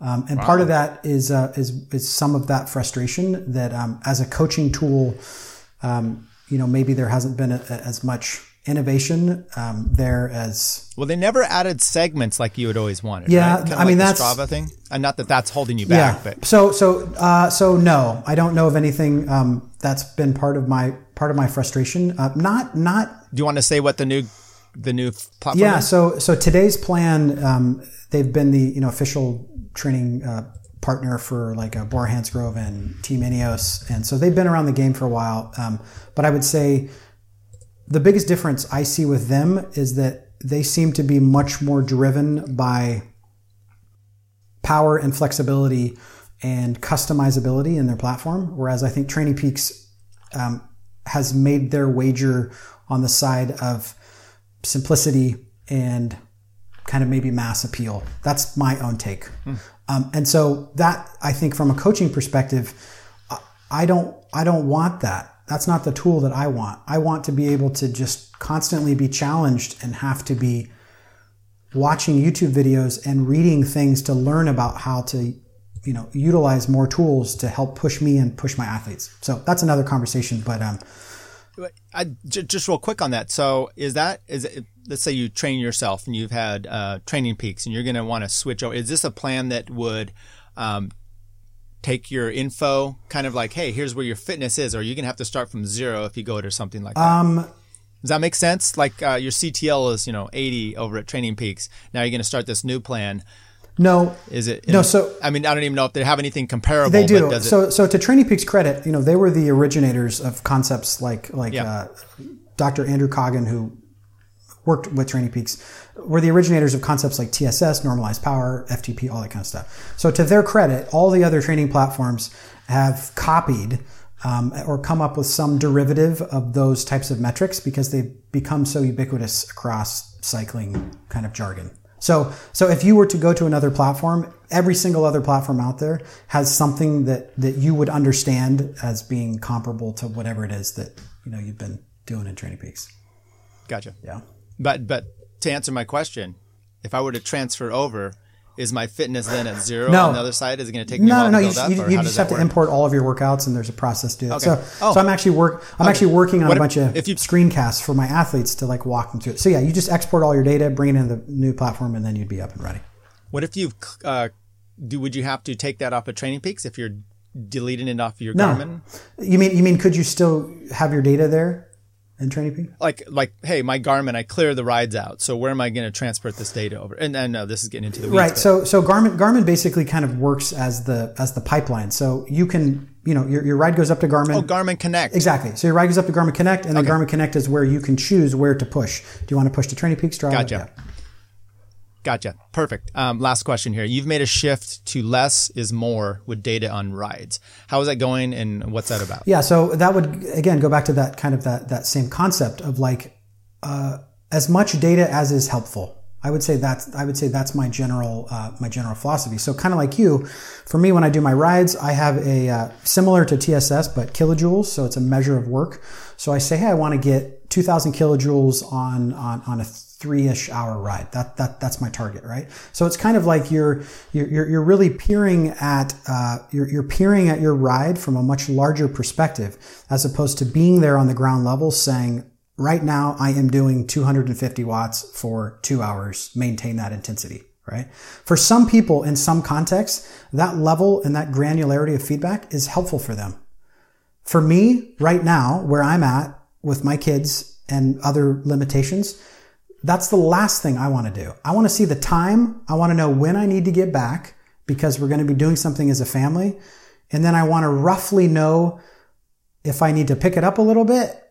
Um, and wow. part of that is, uh, is is some of that frustration that um, as a coaching tool, um, you know, maybe there hasn't been a, a, as much innovation um, there as well. They never added segments like you had always wanted. Yeah, right? I mean like that's Strava thing, and not that that's holding you back. Yeah. But so so uh, so no, I don't know of anything um, that's been part of my part of my frustration. Uh, not not. Do you want to say what the new the new platform? Yeah. Is? So so Today's Plan, um, they've been the you know official training. Uh, partner for like a Bora Hansgrohe and Team Ineos, and so they've been around the game for a while. Um, but I would say the biggest difference I see with them is that they seem to be much more driven by power and flexibility and customizability in their platform. Whereas I think Training Peaks um, has made their wager on the side of simplicity and kind of maybe mass appeal. That's my own take. Mm. Um, and so that I think from a coaching perspective, I don't I don't want that that's not the tool that I want. I want to be able to just constantly be challenged and have to be watching YouTube videos and reading things to learn about how to, you know, utilize more tools to help push me and push my athletes. So that's another conversation. But um, I, just real quick on that. So is that is it, let's say you train yourself and you've had uh, training peaks and you're going to want to switch over. Is this a plan that would um, take your info, kind of like, hey, here's where your fitness is, or you're gonna have to start from zero if you go to something like that. Um, Does that make sense? Like uh, your CTL is, you know, 80 over at Training Peaks. Now you're gonna start this new plan. No, is it? No, so I mean, I don't even know if they have anything comparable. They do. so, so to Training Peaks credit, you know, they were the originators of concepts like like yeah. uh, Dr. Andrew Coggan, who worked with Training Peaks, were the originators of concepts like TSS, normalized power, FTP, all that kind of stuff. So to their credit, all the other training platforms have copied um, or come up with some derivative of those types of metrics because they've become so ubiquitous across cycling kind of jargon. So, so if you were to go to another platform, every single other platform out there has something that, that you would understand as being comparable to whatever it is that, you know, you've been doing in Training Peaks. Gotcha. Yeah. But but to answer my question, if I were to transfer over, is my fitness then at zero no. on the other side? Is it going to take me no, no, to you, up? You, you just have to work? import all of your workouts, and there's a process to do that. Okay. So, oh. so I'm actually work. I'm okay. actually working on what a bunch if, of if you, screencasts for my athletes to like walk them through it. So yeah, you just export all your data, bring it into the new platform, and then you'd be up and ready. What if you've uh, do? Would you have to take that off of Training Peaks if you're deleting it off of your no. Garmin? You mean you mean could you still have your data there? Training Peak? Like, like, hey, my Garmin, I clear the rides out. So where am I going to transport this data over? And I know this is getting into the weeds, right. But. So, so Garmin, Garmin basically kind of works as the as the pipeline. So you can, you know, your, your ride goes up to Garmin. Oh, Garmin Connect. Exactly. So your ride goes up to Garmin Connect, and then okay. Garmin Connect is where you can choose where to push. Do you want to push to Training Peaks? Strava? Gotcha. Yeah. Gotcha. Perfect. Um, last question here. You've made a shift to less is more with data on rides. How is that going and what's that about? Yeah. So that would, again, go back to that kind of that, that same concept of like, uh, as much data as is helpful. I would say that's I would say that's my general uh, my general philosophy. So kind of like you, for me when I do my rides, I have a uh, similar to TSS but kilojoules, so it's a measure of work. So I say, hey, I want to get 2,000 kilojoules on on on a three-ish hour ride. That that that's my target, right? So it's kind of like you're you're you're really peering at uh, you're you're peering at your ride from a much larger perspective, as opposed to being there on the ground level, saying right now I am doing 250 watts for two hours, maintain that intensity, right? For some people in some contexts, that level and that granularity of feedback is helpful for them. For me, right now, where I'm at with my kids and other limitations, that's the last thing I want to do. I want to see the time. I want to know when I need to get back because we're going to be doing something as a family. And then I want to roughly know if I need to pick it up a little bit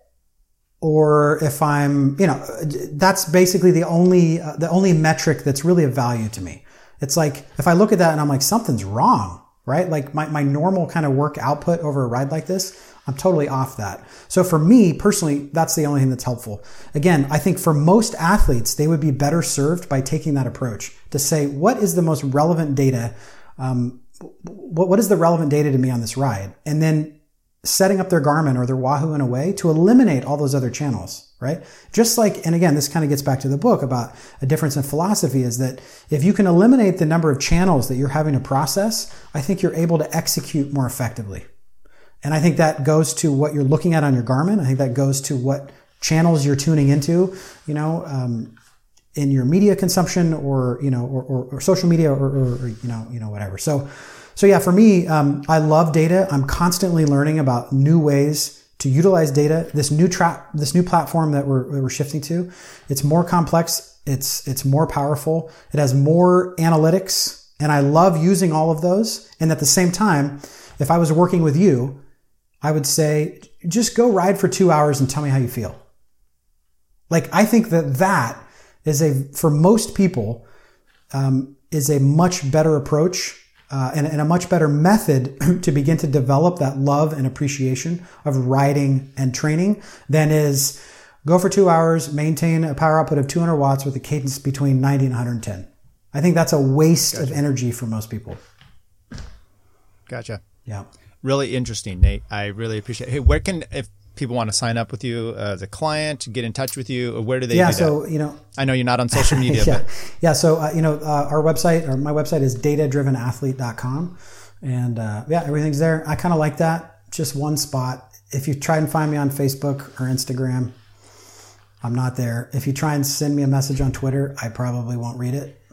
or if I'm, you know, that's basically the only, uh, the only metric that's really of value to me. It's like, if I look at that and I'm like, something's wrong, right? Like my, my normal kind of work output over a ride like this, I'm totally off that. So for me personally, that's the only thing that's helpful. Again, I think for most athletes, they would be better served by taking that approach to say, what is the most relevant data? Um, what, what is the relevant data to me on this ride? And then setting up their Garmin or their Wahoo in a way to eliminate all those other channels, right? Just like, and again, this kind of gets back to the book about a difference in philosophy is that if you can eliminate the number of channels that you're having to process, I think you're able to execute more effectively. And I think that goes to what you're looking at on your Garmin. I think that goes to what channels you're tuning into, you know, um, in your media consumption or, you know, or, or, or social media or, or, you know, you know, whatever. So, so yeah, for me, um, I love data. I'm constantly learning about new ways to utilize data. This new trap, this new platform that we're, we're shifting to, it's more complex. It's, it's more powerful. It has more analytics and I love using all of those. And at the same time, if I was working with you, I would say, just go ride for two hours and tell me how you feel. Like, I think that that is a, for most people, um, is a much better approach uh, and, and, a much better method to begin to develop that love and appreciation of riding and training than is go for two hours, maintain a power output of 200 watts with a cadence between 90 and 110. I think that's a waste gotcha. of energy for most people. Gotcha. Yeah. Really interesting, Nate. I really appreciate. It. Hey, where can if people want to sign up with you as a client, get in touch with you, where do they? Yeah, do so you know, I know you're not on social media. yeah, but. yeah. So uh, you know, uh, our website or my website is datadrivenathlete.com, and uh, yeah, everything's there. I kind of like that. Just one spot. If you try and find me on Facebook or Instagram, I'm not there. If you try and send me a message on Twitter, I probably won't read it.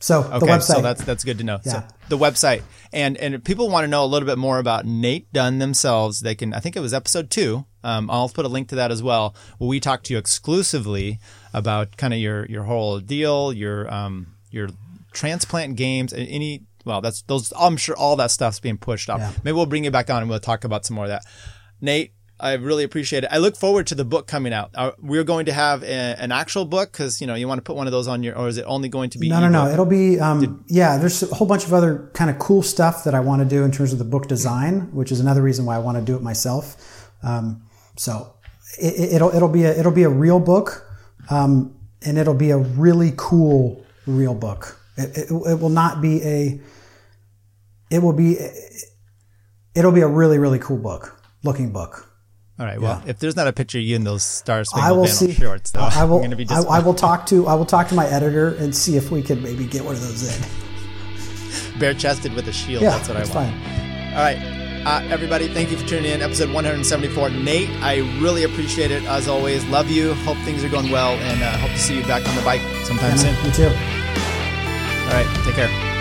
So okay, the website. So that's that's good to know. Yeah. So the website and and if people want to know a little bit more about Nate Dunn themselves, they can. I think it was episode two. Um, I'll put a link to that as well. Where we talked to you exclusively about kind of your your whole deal, your um your transplant games, and any. Well, that's those. I'm sure all that stuff's being pushed up. Yeah. Maybe we'll bring you back on and we'll talk about some more of that. Nate, I really appreciate it. I look forward to the book coming out. Uh, we're going to have a, an actual book because you know you want to put one of those on your, or is it only going to be? No, no, no. It'll be um, Did, yeah. There's a whole bunch of other kind of cool stuff that I want to do in terms of the book design, which is another reason why I want to do it myself. Um, so it, will it'll be a it'll be a real book, um, and it'll be a really cool real book. It, it, it will not be a. It will be. It'll be a really really cool book, looking book. All right. Well, yeah. if there's not a picture of you in those Star Spangled Banner shorts, though, I will. I, I, will talk to. I will talk to my editor and see if we can maybe get one of those in. Bare chested with a shield. Yeah, that's what that's I want. Fine. All right, uh, everybody. Thank you for tuning in. Episode 174. Nate, I really appreciate it as always. Love you. Hope things are going well, and uh, hope to see you back on the bike sometime yeah, soon. Me too. All right. Take care.